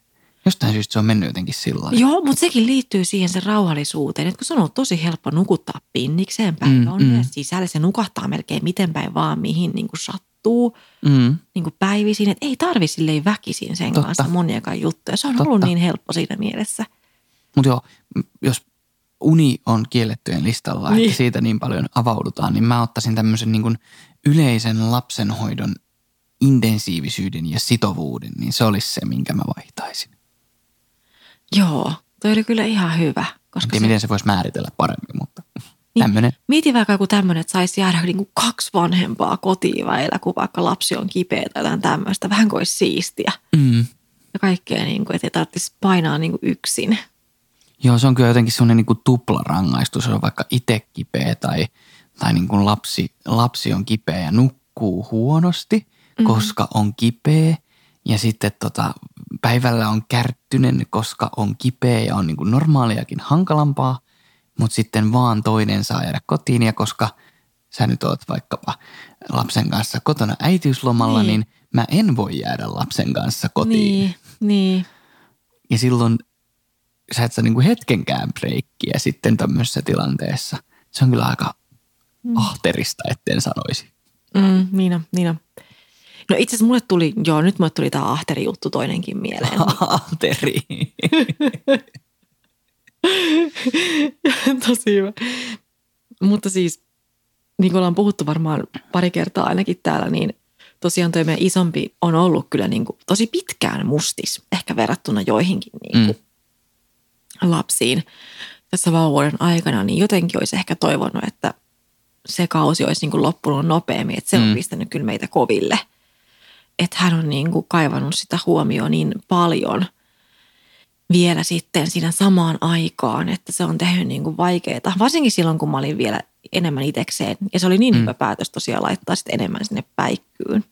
Jostain syystä se on mennyt jotenkin sillä. Joo, mutta sekin liittyy siihen sen rauhallisuuteen. Että kun se on ollut tosi helppo nukuttaa pinnikseen päivä Mm, on mm. sisällä, se nukahtaa melkein miten päin vaan, mihin niin kuin sattuu Mm. niin kuin päivisin. Että ei tarvi silleen väkisin sen Totta. kanssa moniakaan juttuja. Se on Totta. ollut niin helppo siinä mielessä. Mutta joo, jos uni on kiellettyjen listalla. Niin. että siitä niin paljon avaudutaan, niin mä ottaisin tämmöisen niin kuin yleisen lapsenhoidon intensiivisyyden ja sitovuuden, niin se olisi se, minkä mä vaihtaisin. Joo, toi oli kyllä ihan hyvä. En Koska tiedä, se, miten se voisi määritellä paremmin, mutta Niin, Tämmöinen. Mieti vaikka joku tämmöinen, että saisi jäädä niin kuin kaksi vanhempaa kotiin välillä, kun vaikka lapsi on kipeä tai jotain tämmöistä. Vähän kuin olisi siistiä. Mm. Ja kaikkea, niin kuin, että ei tarvitsisi painaa niin kuin yksin. Joo, se on kyllä jotenkin semmoinen niin tuplarangaistus, jos on vaikka itse kipeä tai, tai niin kuin lapsi, lapsi on kipeä ja nukkuu huonosti, mm-hmm. koska on kipeä. Ja sitten tota, päivällä on kärttynen, koska on kipeä ja on niin kuin normaaliakin hankalampaa. Mutta sitten vaan toinen saa jäädä kotiin ja koska sä nyt oot vaikkapa lapsen kanssa kotona äitiyslomalla, niin, niin mä en voi jäädä lapsen kanssa kotiin. Niin, niin. Ja silloin sä et saa niinku hetkenkään breikkiä sitten tämmöisessä tilanteessa. Se on kyllä aika mm. ahterista, etten sanoisi. Mm, niin on, niin on. No itse asiassa mulle tuli, joo nyt mulle tuli tämä ahteri juttu toinenkin mieleen. Ahteri. Tosi hyvä. Mutta siis, niin kuin ollaan puhuttu varmaan pari kertaa ainakin täällä, niin tosiaan toi meidän isompi on ollut kyllä niin kuin tosi pitkään mustis, ehkä verrattuna joihinkin niin kuin mm. lapsiin tässä vauvuuden aikana, niin jotenkin olisi ehkä toivonut, että se kausi olisi niin kuin loppunut nopeammin, että se on mm. pistänyt kyllä meitä koville. Että hän on niin kuin kaivannut sitä huomioon niin paljon – vielä sitten siinä samaan aikaan, että se on tehnyt niin kuin vaikeaa. Varsinkin silloin, kun mä olin vielä enemmän itekseen. Ja se oli niin mm. hyvä päätös tosiaan laittaa sitten enemmän sinne päikkyyn.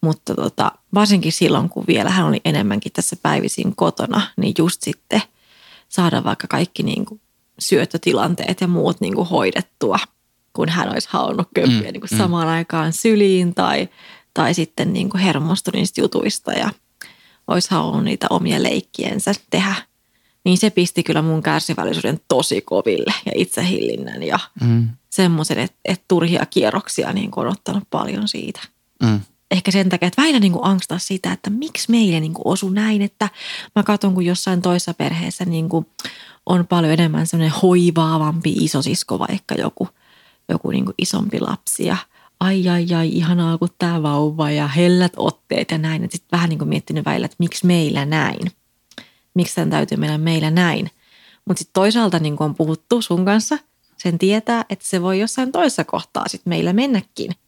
Mutta tota, varsinkin silloin, kun vielä hän oli enemmänkin tässä päivisin kotona, niin just sitten saada vaikka kaikki niin kuin syöttötilanteet ja muut niin kuin hoidettua, kun hän olisi halunnut köppiä mm, niin kuin mm. samaan aikaan syliin tai, tai sitten niin kuin hermostui niistä jutuista ja olisi halunnut niitä omia leikkiensä tehdä. Niin se pisti kyllä mun kärsivällisyyden tosi koville ja itsehillinnän ja mm. semmoisen, että, että turhia kierroksia niin on ottanut paljon siitä. Mm ehkä sen takia, että väillä niin kuin angstaa sitä, että miksi meille niin kuin osu näin, että mä katson, kun jossain toisessa perheessä niin kuin on paljon enemmän semmoinen hoivaavampi isosisko vaikka joku, joku niin kuin isompi lapsi ja ai ai ai, ihanaa kun tämä vauva ja hellät otteet ja näin. Sitten vähän niin kuin miettinyt väillä, että miksi meillä näin. Miksi tämän täytyy mennä meillä näin. Mutta sitten toisaalta niin kuin on puhuttu sun kanssa, sen tietää, että se voi jossain toisessa kohtaa sitten meillä mennäkin –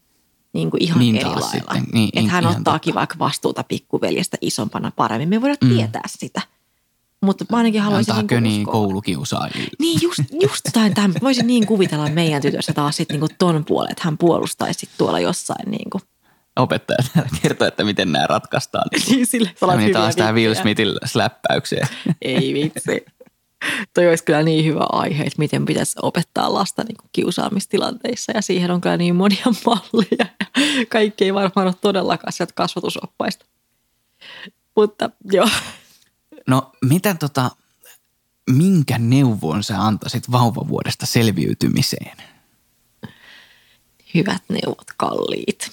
niin kuin ihan niin eri lailla. Sitten. Niin, että hän ottaakin totta. vaikka vastuuta pikkuveljestä isompana paremmin. Me voidaan mm. tietää sitä. Mutta mä ainakin haluaisin Antaako niin, niin koulukiusaajille? Niin, just, just jotain tämän. Voisin niin kuvitella meidän tytössä taas sitten niin ton puolen, että hän puolustaisi sit tuolla jossain niin kuin. Opettaja kertoo, että miten nämä ratkaistaan. niin, sille. Niin taas tämä Will Smithin släppäykseen. Ei vitsi. Toi olisi kyllä niin hyvä aihe, että miten pitäisi opettaa lasta niin kuin kiusaamistilanteissa ja siihen on kyllä niin monia malleja. Kaikki ei varmaan ole todellakaan sieltä kasvatusoppaista. Mutta joo. No mitä tota, minkä neuvon sä antaisit vauvavuodesta selviytymiseen? Hyvät neuvot, kalliit.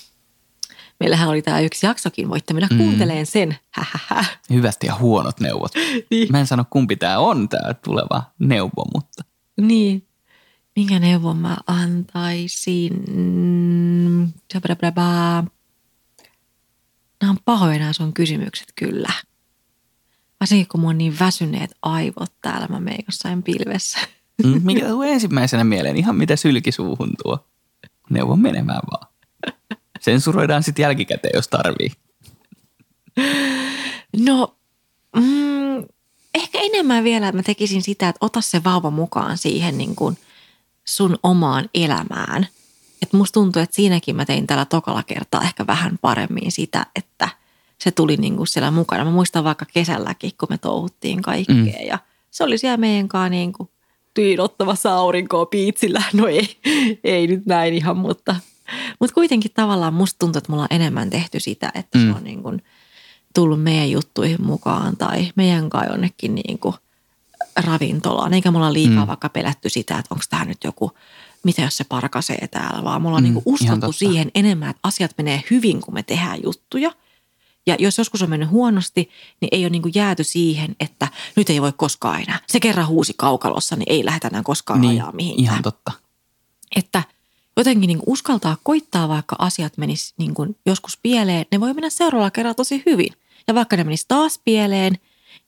Meillähän oli tämä yksi jaksokin, voitte mennä mm. kuunteleen sen. Hähähä. Hyvät ja huonot neuvot. niin. Mä en sano kumpi tämä on tämä tuleva neuvo, mutta. Niin. Minkä neuvon mä antaisin? Nämä on pahoja nämä sun kysymykset kyllä. Varsinkin kun mun on niin väsyneet aivot täällä, mä menen jossain pilvessä. Mm, mikä tulee ensimmäisenä mieleen? Ihan mitä sylki suuhun tuo. Neuvon menemään vaan. Sensuroidaan sitten jälkikäteen, jos tarvii. No, mm, ehkä enemmän vielä, että mä tekisin sitä, että ota se vauva mukaan siihen niin kuin sun omaan elämään. Että musta tuntuu, että siinäkin mä tein tällä tokalla kertaa ehkä vähän paremmin sitä, että se tuli niin kuin siellä mukana. Mä muistan vaikka kesälläkin, kun me touhuttiin kaikkea mm. ja se oli siellä meidän kanssa niin kuin tyynottamassa aurinkoa piitsillä. No ei, ei nyt näin ihan, mutta mutta kuitenkin tavallaan musta tuntuu, että mulla on enemmän tehty sitä, että mm. se on niin kuin tullut meidän juttuihin mukaan tai meidän kai jonnekin niin kuin ravintolaan. Eikä mulla liikaa mm. vaikka pelätty sitä, että onko tämä nyt joku, mitä jos se parkasee täällä, vaan mulla on mm, niin uskottu siihen enemmän, että asiat menee hyvin, kun me tehdään juttuja. Ja jos joskus on mennyt huonosti, niin ei ole niin kuin jääty siihen, että nyt ei voi koskaan enää. Se kerran huusi kaukalossa, niin ei lähdetä enää koskaan niin, ajaa mihinkään. Ihan totta. Että – jotenkin niin uskaltaa koittaa, vaikka asiat menis niin kuin joskus pieleen, ne voi mennä seuraavalla kerralla tosi hyvin. Ja vaikka ne menis taas pieleen,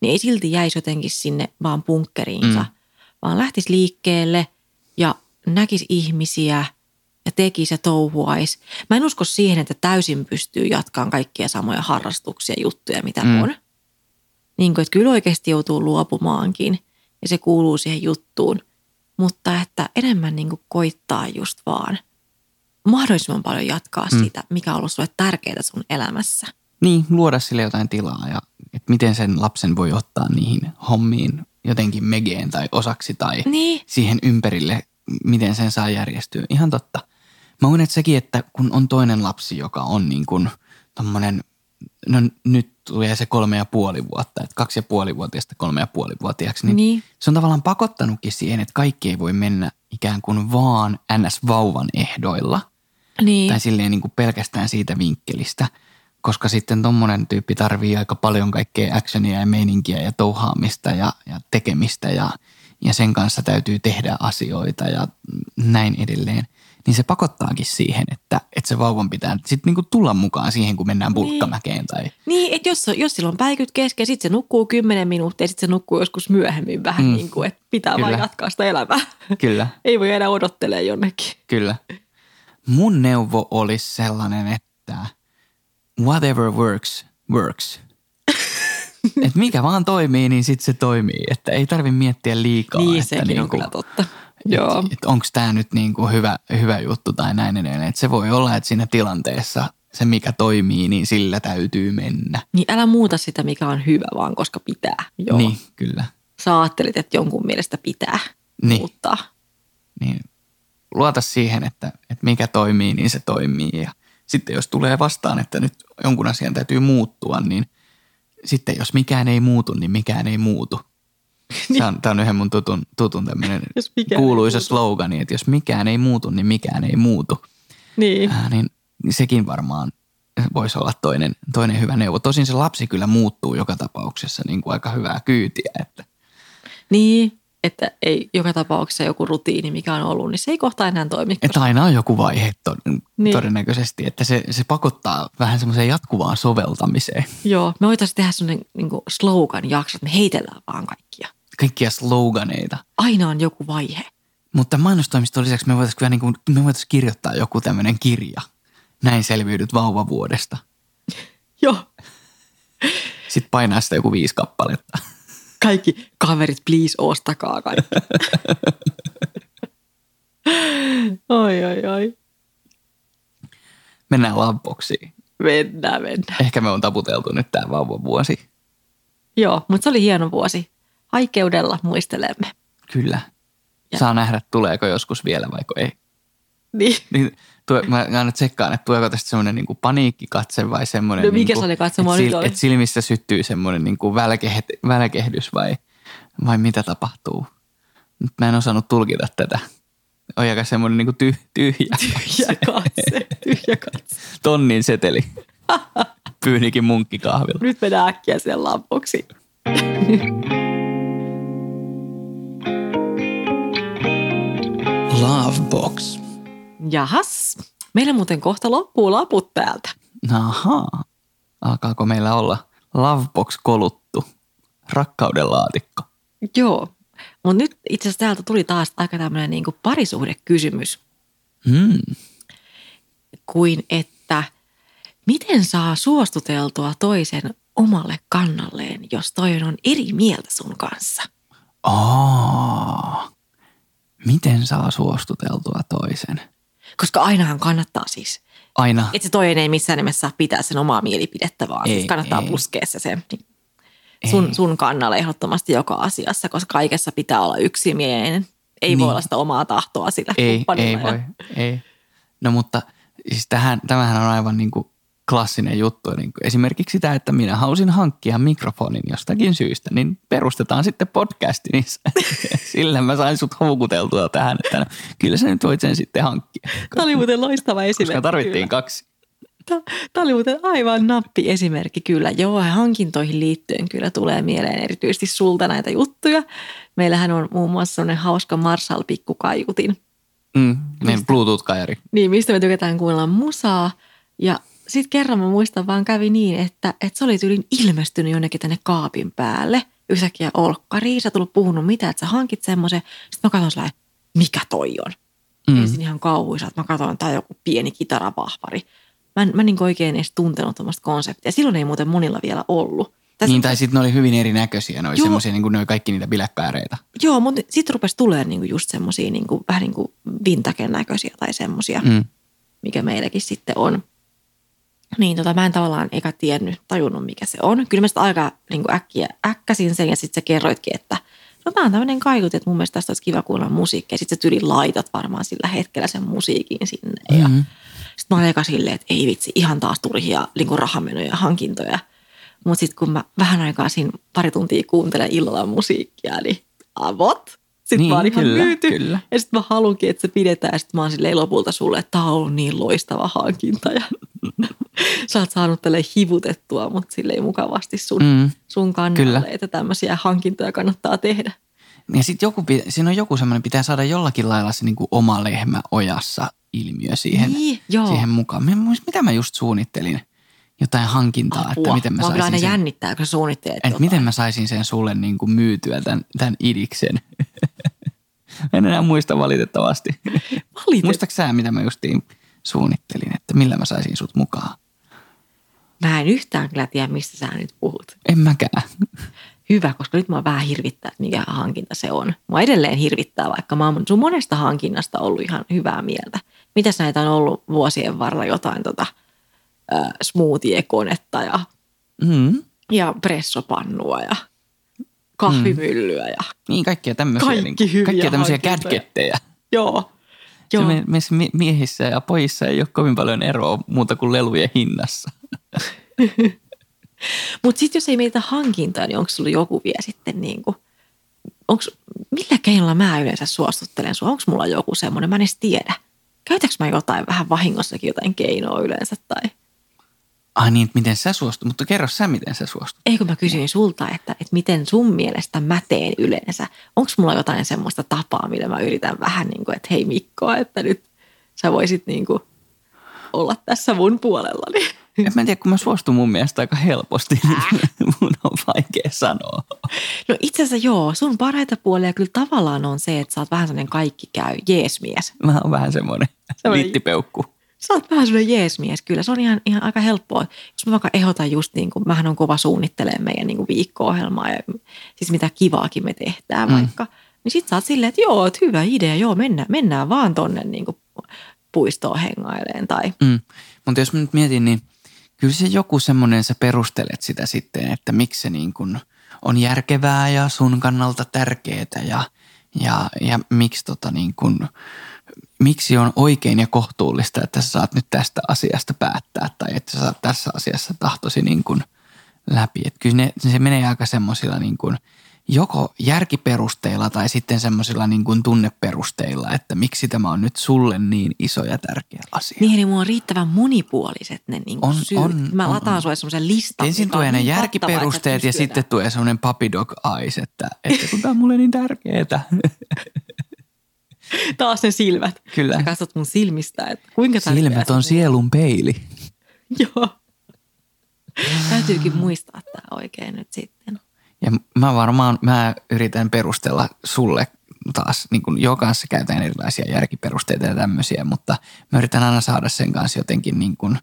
niin ei silti jäisi jotenkin sinne vaan punkkeriinsa, mm. vaan lähtisi liikkeelle ja näkisi ihmisiä ja tekisi ja touhuaisi. Mä en usko siihen, että täysin pystyy jatkamaan kaikkia samoja harrastuksia, juttuja, mitä Mm. on. Niin kuin, että kyllä oikeasti joutuu luopumaankin ja se kuuluu siihen juttuun. Mutta että enemmän niin kuin koittaa just vaan mahdollisimman paljon jatkaa Mm. sitä, mikä on ollut sulle tärkeää sun elämässä. Niin, luoda sille jotain tilaa ja että miten sen lapsen voi ottaa niihin hommiin jotenkin megeen tai osaksi tai Niin. siihen ympärille, miten sen saa järjestyä. Ihan totta. Mä uskon, että sekin, että kun on toinen lapsi, joka on niin kuin tommonen, no nyt tulee se kolme ja puoli vuotta, että kaksi ja puoli vuotiaasta kolme ja puoli vuotiaaksi, niin, Niin. se on tavallaan pakottanutkin siihen, että kaikki ei voi mennä ikään kuin vaan ns-vauvan ehdoilla – Niin. tai silleen niin kuin pelkästään siitä vinkkelistä, koska sitten tommonen tyyppi tarvii aika paljon kaikkea actionia ja meininkiä ja touhaamista ja, ja tekemistä ja, ja sen kanssa täytyy tehdä asioita ja näin edelleen. Niin se pakottaakin siihen, että, että se vauvan pitää sitten niin tulla mukaan siihen, kun mennään pulkkamäkeen tai Niin, että jos, jos sillä on päikyt kesken, sitten se nukkuu 10 minuuttia, sitten se nukkuu joskus myöhemmin vähän Mm. niin kuin, että pitää Kyllä. Vaan jatkaa sitä elämää. kyllä, Ei voi enää odottelemaan jonnekin. kyllä. Mun neuvo olisi sellainen, että whatever works, works. Et mikä vaan toimii, niin sitten se toimii. Että ei tarvi miettiä liikaa. niin, että sekin on niinku- kyllä totta. Joo. Että et onko tämä nyt niinku hyvä, hyvä juttu tai näin edelleen. Et se voi olla, että siinä tilanteessa se mikä toimii, niin sillä täytyy mennä. Niin älä muuta sitä, mikä on hyvä, vaan koska pitää. Joo. Niin, kyllä. Sä ajattelit, että jonkun mielestä pitää Niin. muuttaa. Niin luota siihen, että, että mikä toimii, niin se toimii. Ja sitten jos tulee vastaan, että nyt jonkun asian täytyy muuttua, niin sitten jos mikään ei muutu, niin mikään ei muutu. Se on, tämä on yhden mun tutun, tutun tämmöinen kuuluisa slogani, että jos mikään ei muutu, niin mikään ei muutu. Niin. Ää, niin sekin varmaan voisi olla toinen, toinen hyvä neuvo. Tosin se lapsi kyllä muuttuu joka tapauksessa niin kuin aika hyvää kyytiä. Että, Niin, että ei joka tapauksessa joku rutiini, mikä on ollut, niin se ei kohta enää toimi. että aina on joku vaihe to, Niin. todennäköisesti, että se, se pakottaa vähän semmoiseen jatkuvaan soveltamiseen. Joo, me voitaisiin tehdä sellainen niin slogan jakso, että me heitellään vaan kaikkia. Kaikkia sloganeita. Aina on joku vaihe. Mutta mainostoimiston lisäksi me voitaisiin, niin kuin, me voitaisiin kirjoittaa joku tämmöinen kirja. Näin selviydyt vauvavuodesta. Joo. Sitten painaa sitä joku viisi kappaletta. Kaikki kaverit, please, ostakaa kaikki. oi, oi, oi. Mennään lavboksiin. Mennään, mennään. Ehkä me on taputeltu nyt tämä vauvavuosi. Joo, mutta se oli hieno vuosi. Haikeudella muistelemme. Kyllä. Ja- Saa nähdä, tuleeko joskus vielä vaiko ei. Niin. Niin, tuo, mä aina tsekkaan, että tuleeko tästä semmoinen niin paniikkikatse vai semmoinen... No mikä niin se oli että, oli. että silmissä syttyy semmoinen niin kuin välkehet, välkehdys vai, vai mitä tapahtuu. Nyt mä en osannut tulkita tätä. On aika semmoinen niin kuin tyh, tyhjä, Tyhjä katse, tyhjä katse. tonnin seteli. Pyynikin munkkikahvilla. Nyt mennään äkkiä sen lampoksi. Lovebox. Jahas, meillä muuten kohta loppuu laput täältä. Ahaa. Alkaako meillä olla Lovebox koluttu? Rakkauden laatikko. Joo, mutta nyt itse asiassa täältä tuli taas aika tämmöinen niin parisuhdekysymys, Hmm. kuin että miten saa suostuteltua toisen omalle kannalleen, jos toinen on eri mieltä sun kanssa? Aa. Miten saa suostuteltua toisen? Koska ainahan kannattaa siis, Aina. että se toinen ei missään nimessä saa pitää sen omaa mielipidettä, vaan Ei, siis kannattaa ei. puskea se sen niin sun, sun kannalle ehdottomasti joka asiassa, koska kaikessa pitää olla yksimielinen. Ei niin. Voi olla sitä omaa tahtoa sillä Ei, ei voi. Ei. No mutta siis tähän, tämähän on aivan niin kuin klassinen juttu. Niin esimerkiksi sitä, että minä hausin hankkia mikrofonin jostakin syystä, niin perustetaan sitten podcasti, niin sillä mä sain sut houkuteltua tähän, että no, kyllä sä nyt voit sen sitten hankkia. Tämä oli muuten loistava esimerkki. Koska tarvittiin kyllä. kaksi. Tämä oli muuten aivan nappi esimerkki kyllä. Joo, ja hankintoihin liittyen kyllä tulee mieleen erityisesti sulta näitä juttuja. Meillähän on muun muassa sellainen hauska Marshall pikkukaiutin. Mm, meidän Bluetooth-kajari. Niin, mistä me tykätään kuunnella musaa. Ja sitten kerran mä muistan vaan kävi niin, että, että se oli tyylin ilmestynyt jonnekin tänne kaapin päälle. Yhtäkkiä olkkariin, sä tullut puhunut mitä, että sä hankit semmoisen. Sitten mä katson mikä toi on? Mm. Ensin ihan kauhuisa, että mä katsoin, että tämä on joku pieni kitaravahvari. Mä en, mä en niin oikein edes tuntenut tuommoista konseptia. Silloin ei muuten monilla vielä ollut. Tässä niin, tai sitten ne oli hyvin erinäköisiä, ne oli semmoisia, niin kuin ne oli kaikki niitä bilepääreitä. Joo, mutta sitten rupesi tulemaan niin just semmoisia niin kuin, vähän niin kuin vintaken näköisiä tai semmoisia, mm. mikä meilläkin sitten on. Niin tota, mä en tavallaan eikä tiennyt, tajunnut mikä se on. Kyllä mä sitä aika niin kuin äkkiä äkkäsin sen ja sitten sä kerroitkin, että no tää on tämmöinen kaikut, että mun mielestä tästä olisi kiva kuulla musiikkia. Sitten sä tyli laitat varmaan sillä hetkellä sen musiikin sinne. Mm-hmm. Ja sitten mä olin eka silleen, että ei vitsi, ihan taas turhia niin rahamenoja ja hankintoja. Mutta sitten kun mä vähän aikaa siinä pari tuntia kuuntelen illalla musiikkia, niin avot. Sitten niin, mä oon ihan kyllä, myyty. Kyllä. Ja sitten mä halunkin, että se pidetään. Ja sitten mä oon silleen lopulta sulle, että tää on niin loistava hankinta. Ja sä oot saanut tälle hivutettua, mutta silleen mukavasti sun, mm, sun kannalle, kyllä. että tämmöisiä hankintoja kannattaa tehdä. Ja sitten joku, siinä on joku semmoinen, pitää saada jollakin lailla se niin kuin oma lehmä ojassa ilmiö siihen, niin, joo. siihen mukaan. Mitä mä just suunnittelin jotain hankintaa, Apua. että miten mä, mä saisin aina sen, jännittää, kun suunnittelet että miten mä saisin sen sulle niin kuin myytyä tämän, tämän idiksen. en enää muista valitettavasti. Valitet. Muistatko sä, mitä mä justiin suunnittelin, että millä mä saisin sut mukaan? Mä en yhtään kyllä tiedä, mistä sä nyt puhut. En mäkään. Hyvä, koska nyt mä vähän hirvittää, että mikä hankinta se on. Mua edelleen hirvittää, vaikka mä oon sun monesta hankinnasta ollut ihan hyvää mieltä. Mitäs näitä on ollut vuosien varrella jotain tota, äh, smoothie-konetta ja, mm. ja pressopannua ja kahvimyllyä. Ja niin, kaikkia tämmöisiä, kaikki niin, kaikkia tämmöisiä kätkettejä. Joo. Joo. Se meissä miehissä ja pojissa ei ole kovin paljon eroa muuta kuin lelujen hinnassa. Mutta sitten jos ei mietitä hankintaa, niin onko sulla joku vielä sitten niin kuin, onks, millä keinolla mä yleensä suostuttelen sua? Onko mulla joku semmoinen, mä en edes tiedä. Käytäks mä jotain vähän vahingossakin jotain keinoa yleensä tai – Ai niin, että miten sä suostut, mutta kerro sä, miten sä suostut. Eikö mä kysyin sulta, että, että miten sun mielestä mä teen yleensä? Onko mulla jotain semmoista tapaa, millä mä yritän vähän niin kuin, että hei Mikko, että nyt sä voisit niin kuin olla tässä mun puolellani. En mä tiedä, kun mä suostun mun mielestä aika helposti, niin äh. mun on vaikea sanoa. No itse asiassa joo, sun parhaita puolia kyllä tavallaan on se, että sä oot vähän sellainen kaikki käy jeesmies. Mä oon vähän semmoinen liittipeukku sä oot vähän sellainen jeesmies kyllä. Se on ihan, ihan aika helppoa. Jos mä vaikka ehdotan just niin kuin, mähän on kova suunnittelemaan meidän niin kuin viikko-ohjelmaa ja siis mitä kivaakin me tehdään mm. vaikka. Niin sit sä oot silleen, että joo, että hyvä idea, joo, mennään, mennään vaan tonne niin kuin puistoon hengaileen tai. Mm. Mutta jos mä nyt mietin, niin kyllä se joku semmoinen, sä perustelet sitä sitten, että miksi se niin kuin on järkevää ja sun kannalta tärkeää ja, ja, ja miksi tota niin kuin – miksi on oikein ja kohtuullista, että sä saat nyt tästä asiasta päättää tai että sä saat tässä asiassa tahtosi niin kuin läpi. Että kyllä ne, se menee aika semmoisilla niin kuin joko järkiperusteilla tai sitten semmoisilla niin kuin tunneperusteilla, että miksi tämä on nyt sulle niin iso ja tärkeä asia. Niin, niin mulla on riittävän monipuoliset ne niin on, syyt. On, Mä on, lataan on. sulle semmoisen listan. Ensin tulee ne niin järkiperusteet ja sitten tulee semmoinen puppy dog eyes, että, että kun tämä on mulle niin tärkeää. Taas ne silmät. Kyllä. Sä katsot mun silmistä, että kuinka Silmät on sielun peili. Joo. Täytyykin muistaa tämä oikein nyt sitten. Ja mä varmaan, mä yritän perustella sulle taas, niin kuin jo kanssa käytän erilaisia järkiperusteita ja tämmöisiä, mutta mä yritän aina saada sen kanssa jotenkin niin kuin,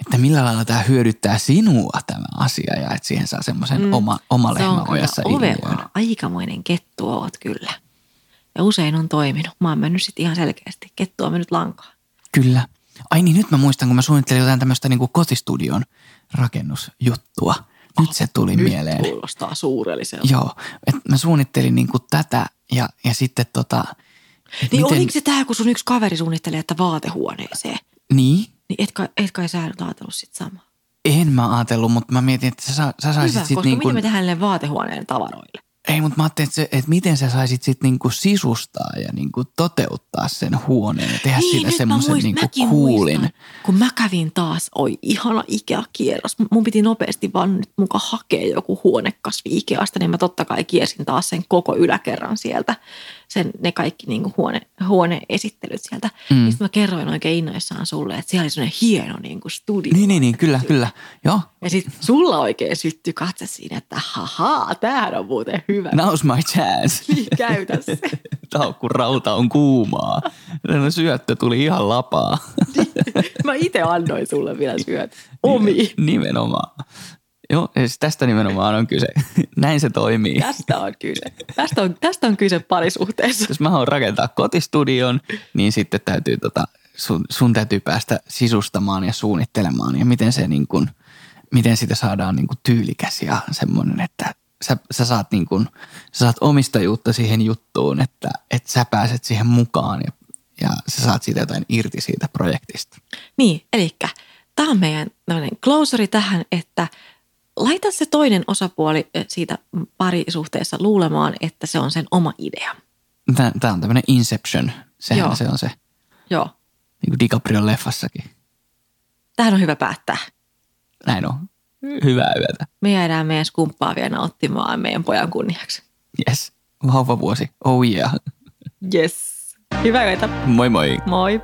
että millä lailla tämä hyödyttää sinua tämä asia ja että siihen saa semmoisen mm. oma, oma lehmä ojassa ilmiön. aikamoinen kettu oot kyllä. Ja usein on toiminut. Mä oon mennyt sitten ihan selkeästi. Kettu on mennyt lankaan. Kyllä. Ai niin, nyt mä muistan, kun mä suunnittelin jotain tämmöistä niin kotistudion rakennusjuttua. Nyt oh, se tuli nyt mieleen. kuulostaa suurelliselta. Joo, että mä suunnittelin niin kuin tätä ja, ja sitten tota... Niin miten... oliko se tämä, kun sun yksi kaveri suunnitteli, että vaatehuoneeseen? Niin. Niin et kai, et kai sä ajatellut sit samaa? En mä ajatellut, mutta mä mietin, että sä, sä saisit Hyvä, sit koska niin kuin... miten me tehdään vaatehuoneen tavaroille? Ei, mutta mä ajattelin, että, se, että miten sä saisit sitten niinku sisustaa ja niinku toteuttaa sen huoneen ja tehdä niin, siitä semmoisen niinku kuulin. Muistan, kun mä kävin taas, oi ihana Ikea-kierros. Mun piti nopeasti vaan nyt muka hakea joku huonekasvi Ikeasta, niin mä totta kai kiersin taas sen koko yläkerran sieltä sen, ne kaikki niin kuin huone, huoneesittelyt sieltä. Mm. Niin mä kerroin oikein innoissaan sulle, että siellä oli sellainen hieno niin kuin studio. Niin, niin, niin kyllä, kyllä. Joo. Ja sitten sulla oikein syttyi katse siinä, että haha, tämähän on muuten hyvä. Now's my chance. Niin, käytä se. Tämä kun rauta on kuumaa. Sellainen syöttö tuli ihan lapaa. Mä itse annoin sulle vielä syöt. Omi. Nimenomaan. Joo, siis tästä nimenomaan on kyse. Näin se toimii. Tästä on kyse. Tästä on, tästä on kyse parisuhteessa. Jos mä haluan rakentaa kotistudion, niin sitten täytyy tota, sun, sun täytyy päästä sisustamaan ja suunnittelemaan ja miten se niin kuin, miten siitä saadaan niin kuin tyylikäs ja semmoinen, että sä, sä, saat niin kuin, sä saat omistajuutta siihen juttuun, että, että sä pääset siihen mukaan ja, ja sä saat siitä jotain irti siitä projektista. Niin, eli tämä on meidän closeri tähän, että laita se toinen osapuoli siitä parisuhteessa luulemaan, että se on sen oma idea. Tämä on tämmöinen Inception, sehän Joo. se on se. Joo. Niin kuin DiCaprion leffassakin. Tähän on hyvä päättää. Näin on. Hyvää yötä. Me jäädään meidän skumppaa vielä nauttimaan meidän pojan kunniaksi. Yes. Vauvavuosi. Oh yeah. Yes. Hyvää yötä. Moi moi. Moi.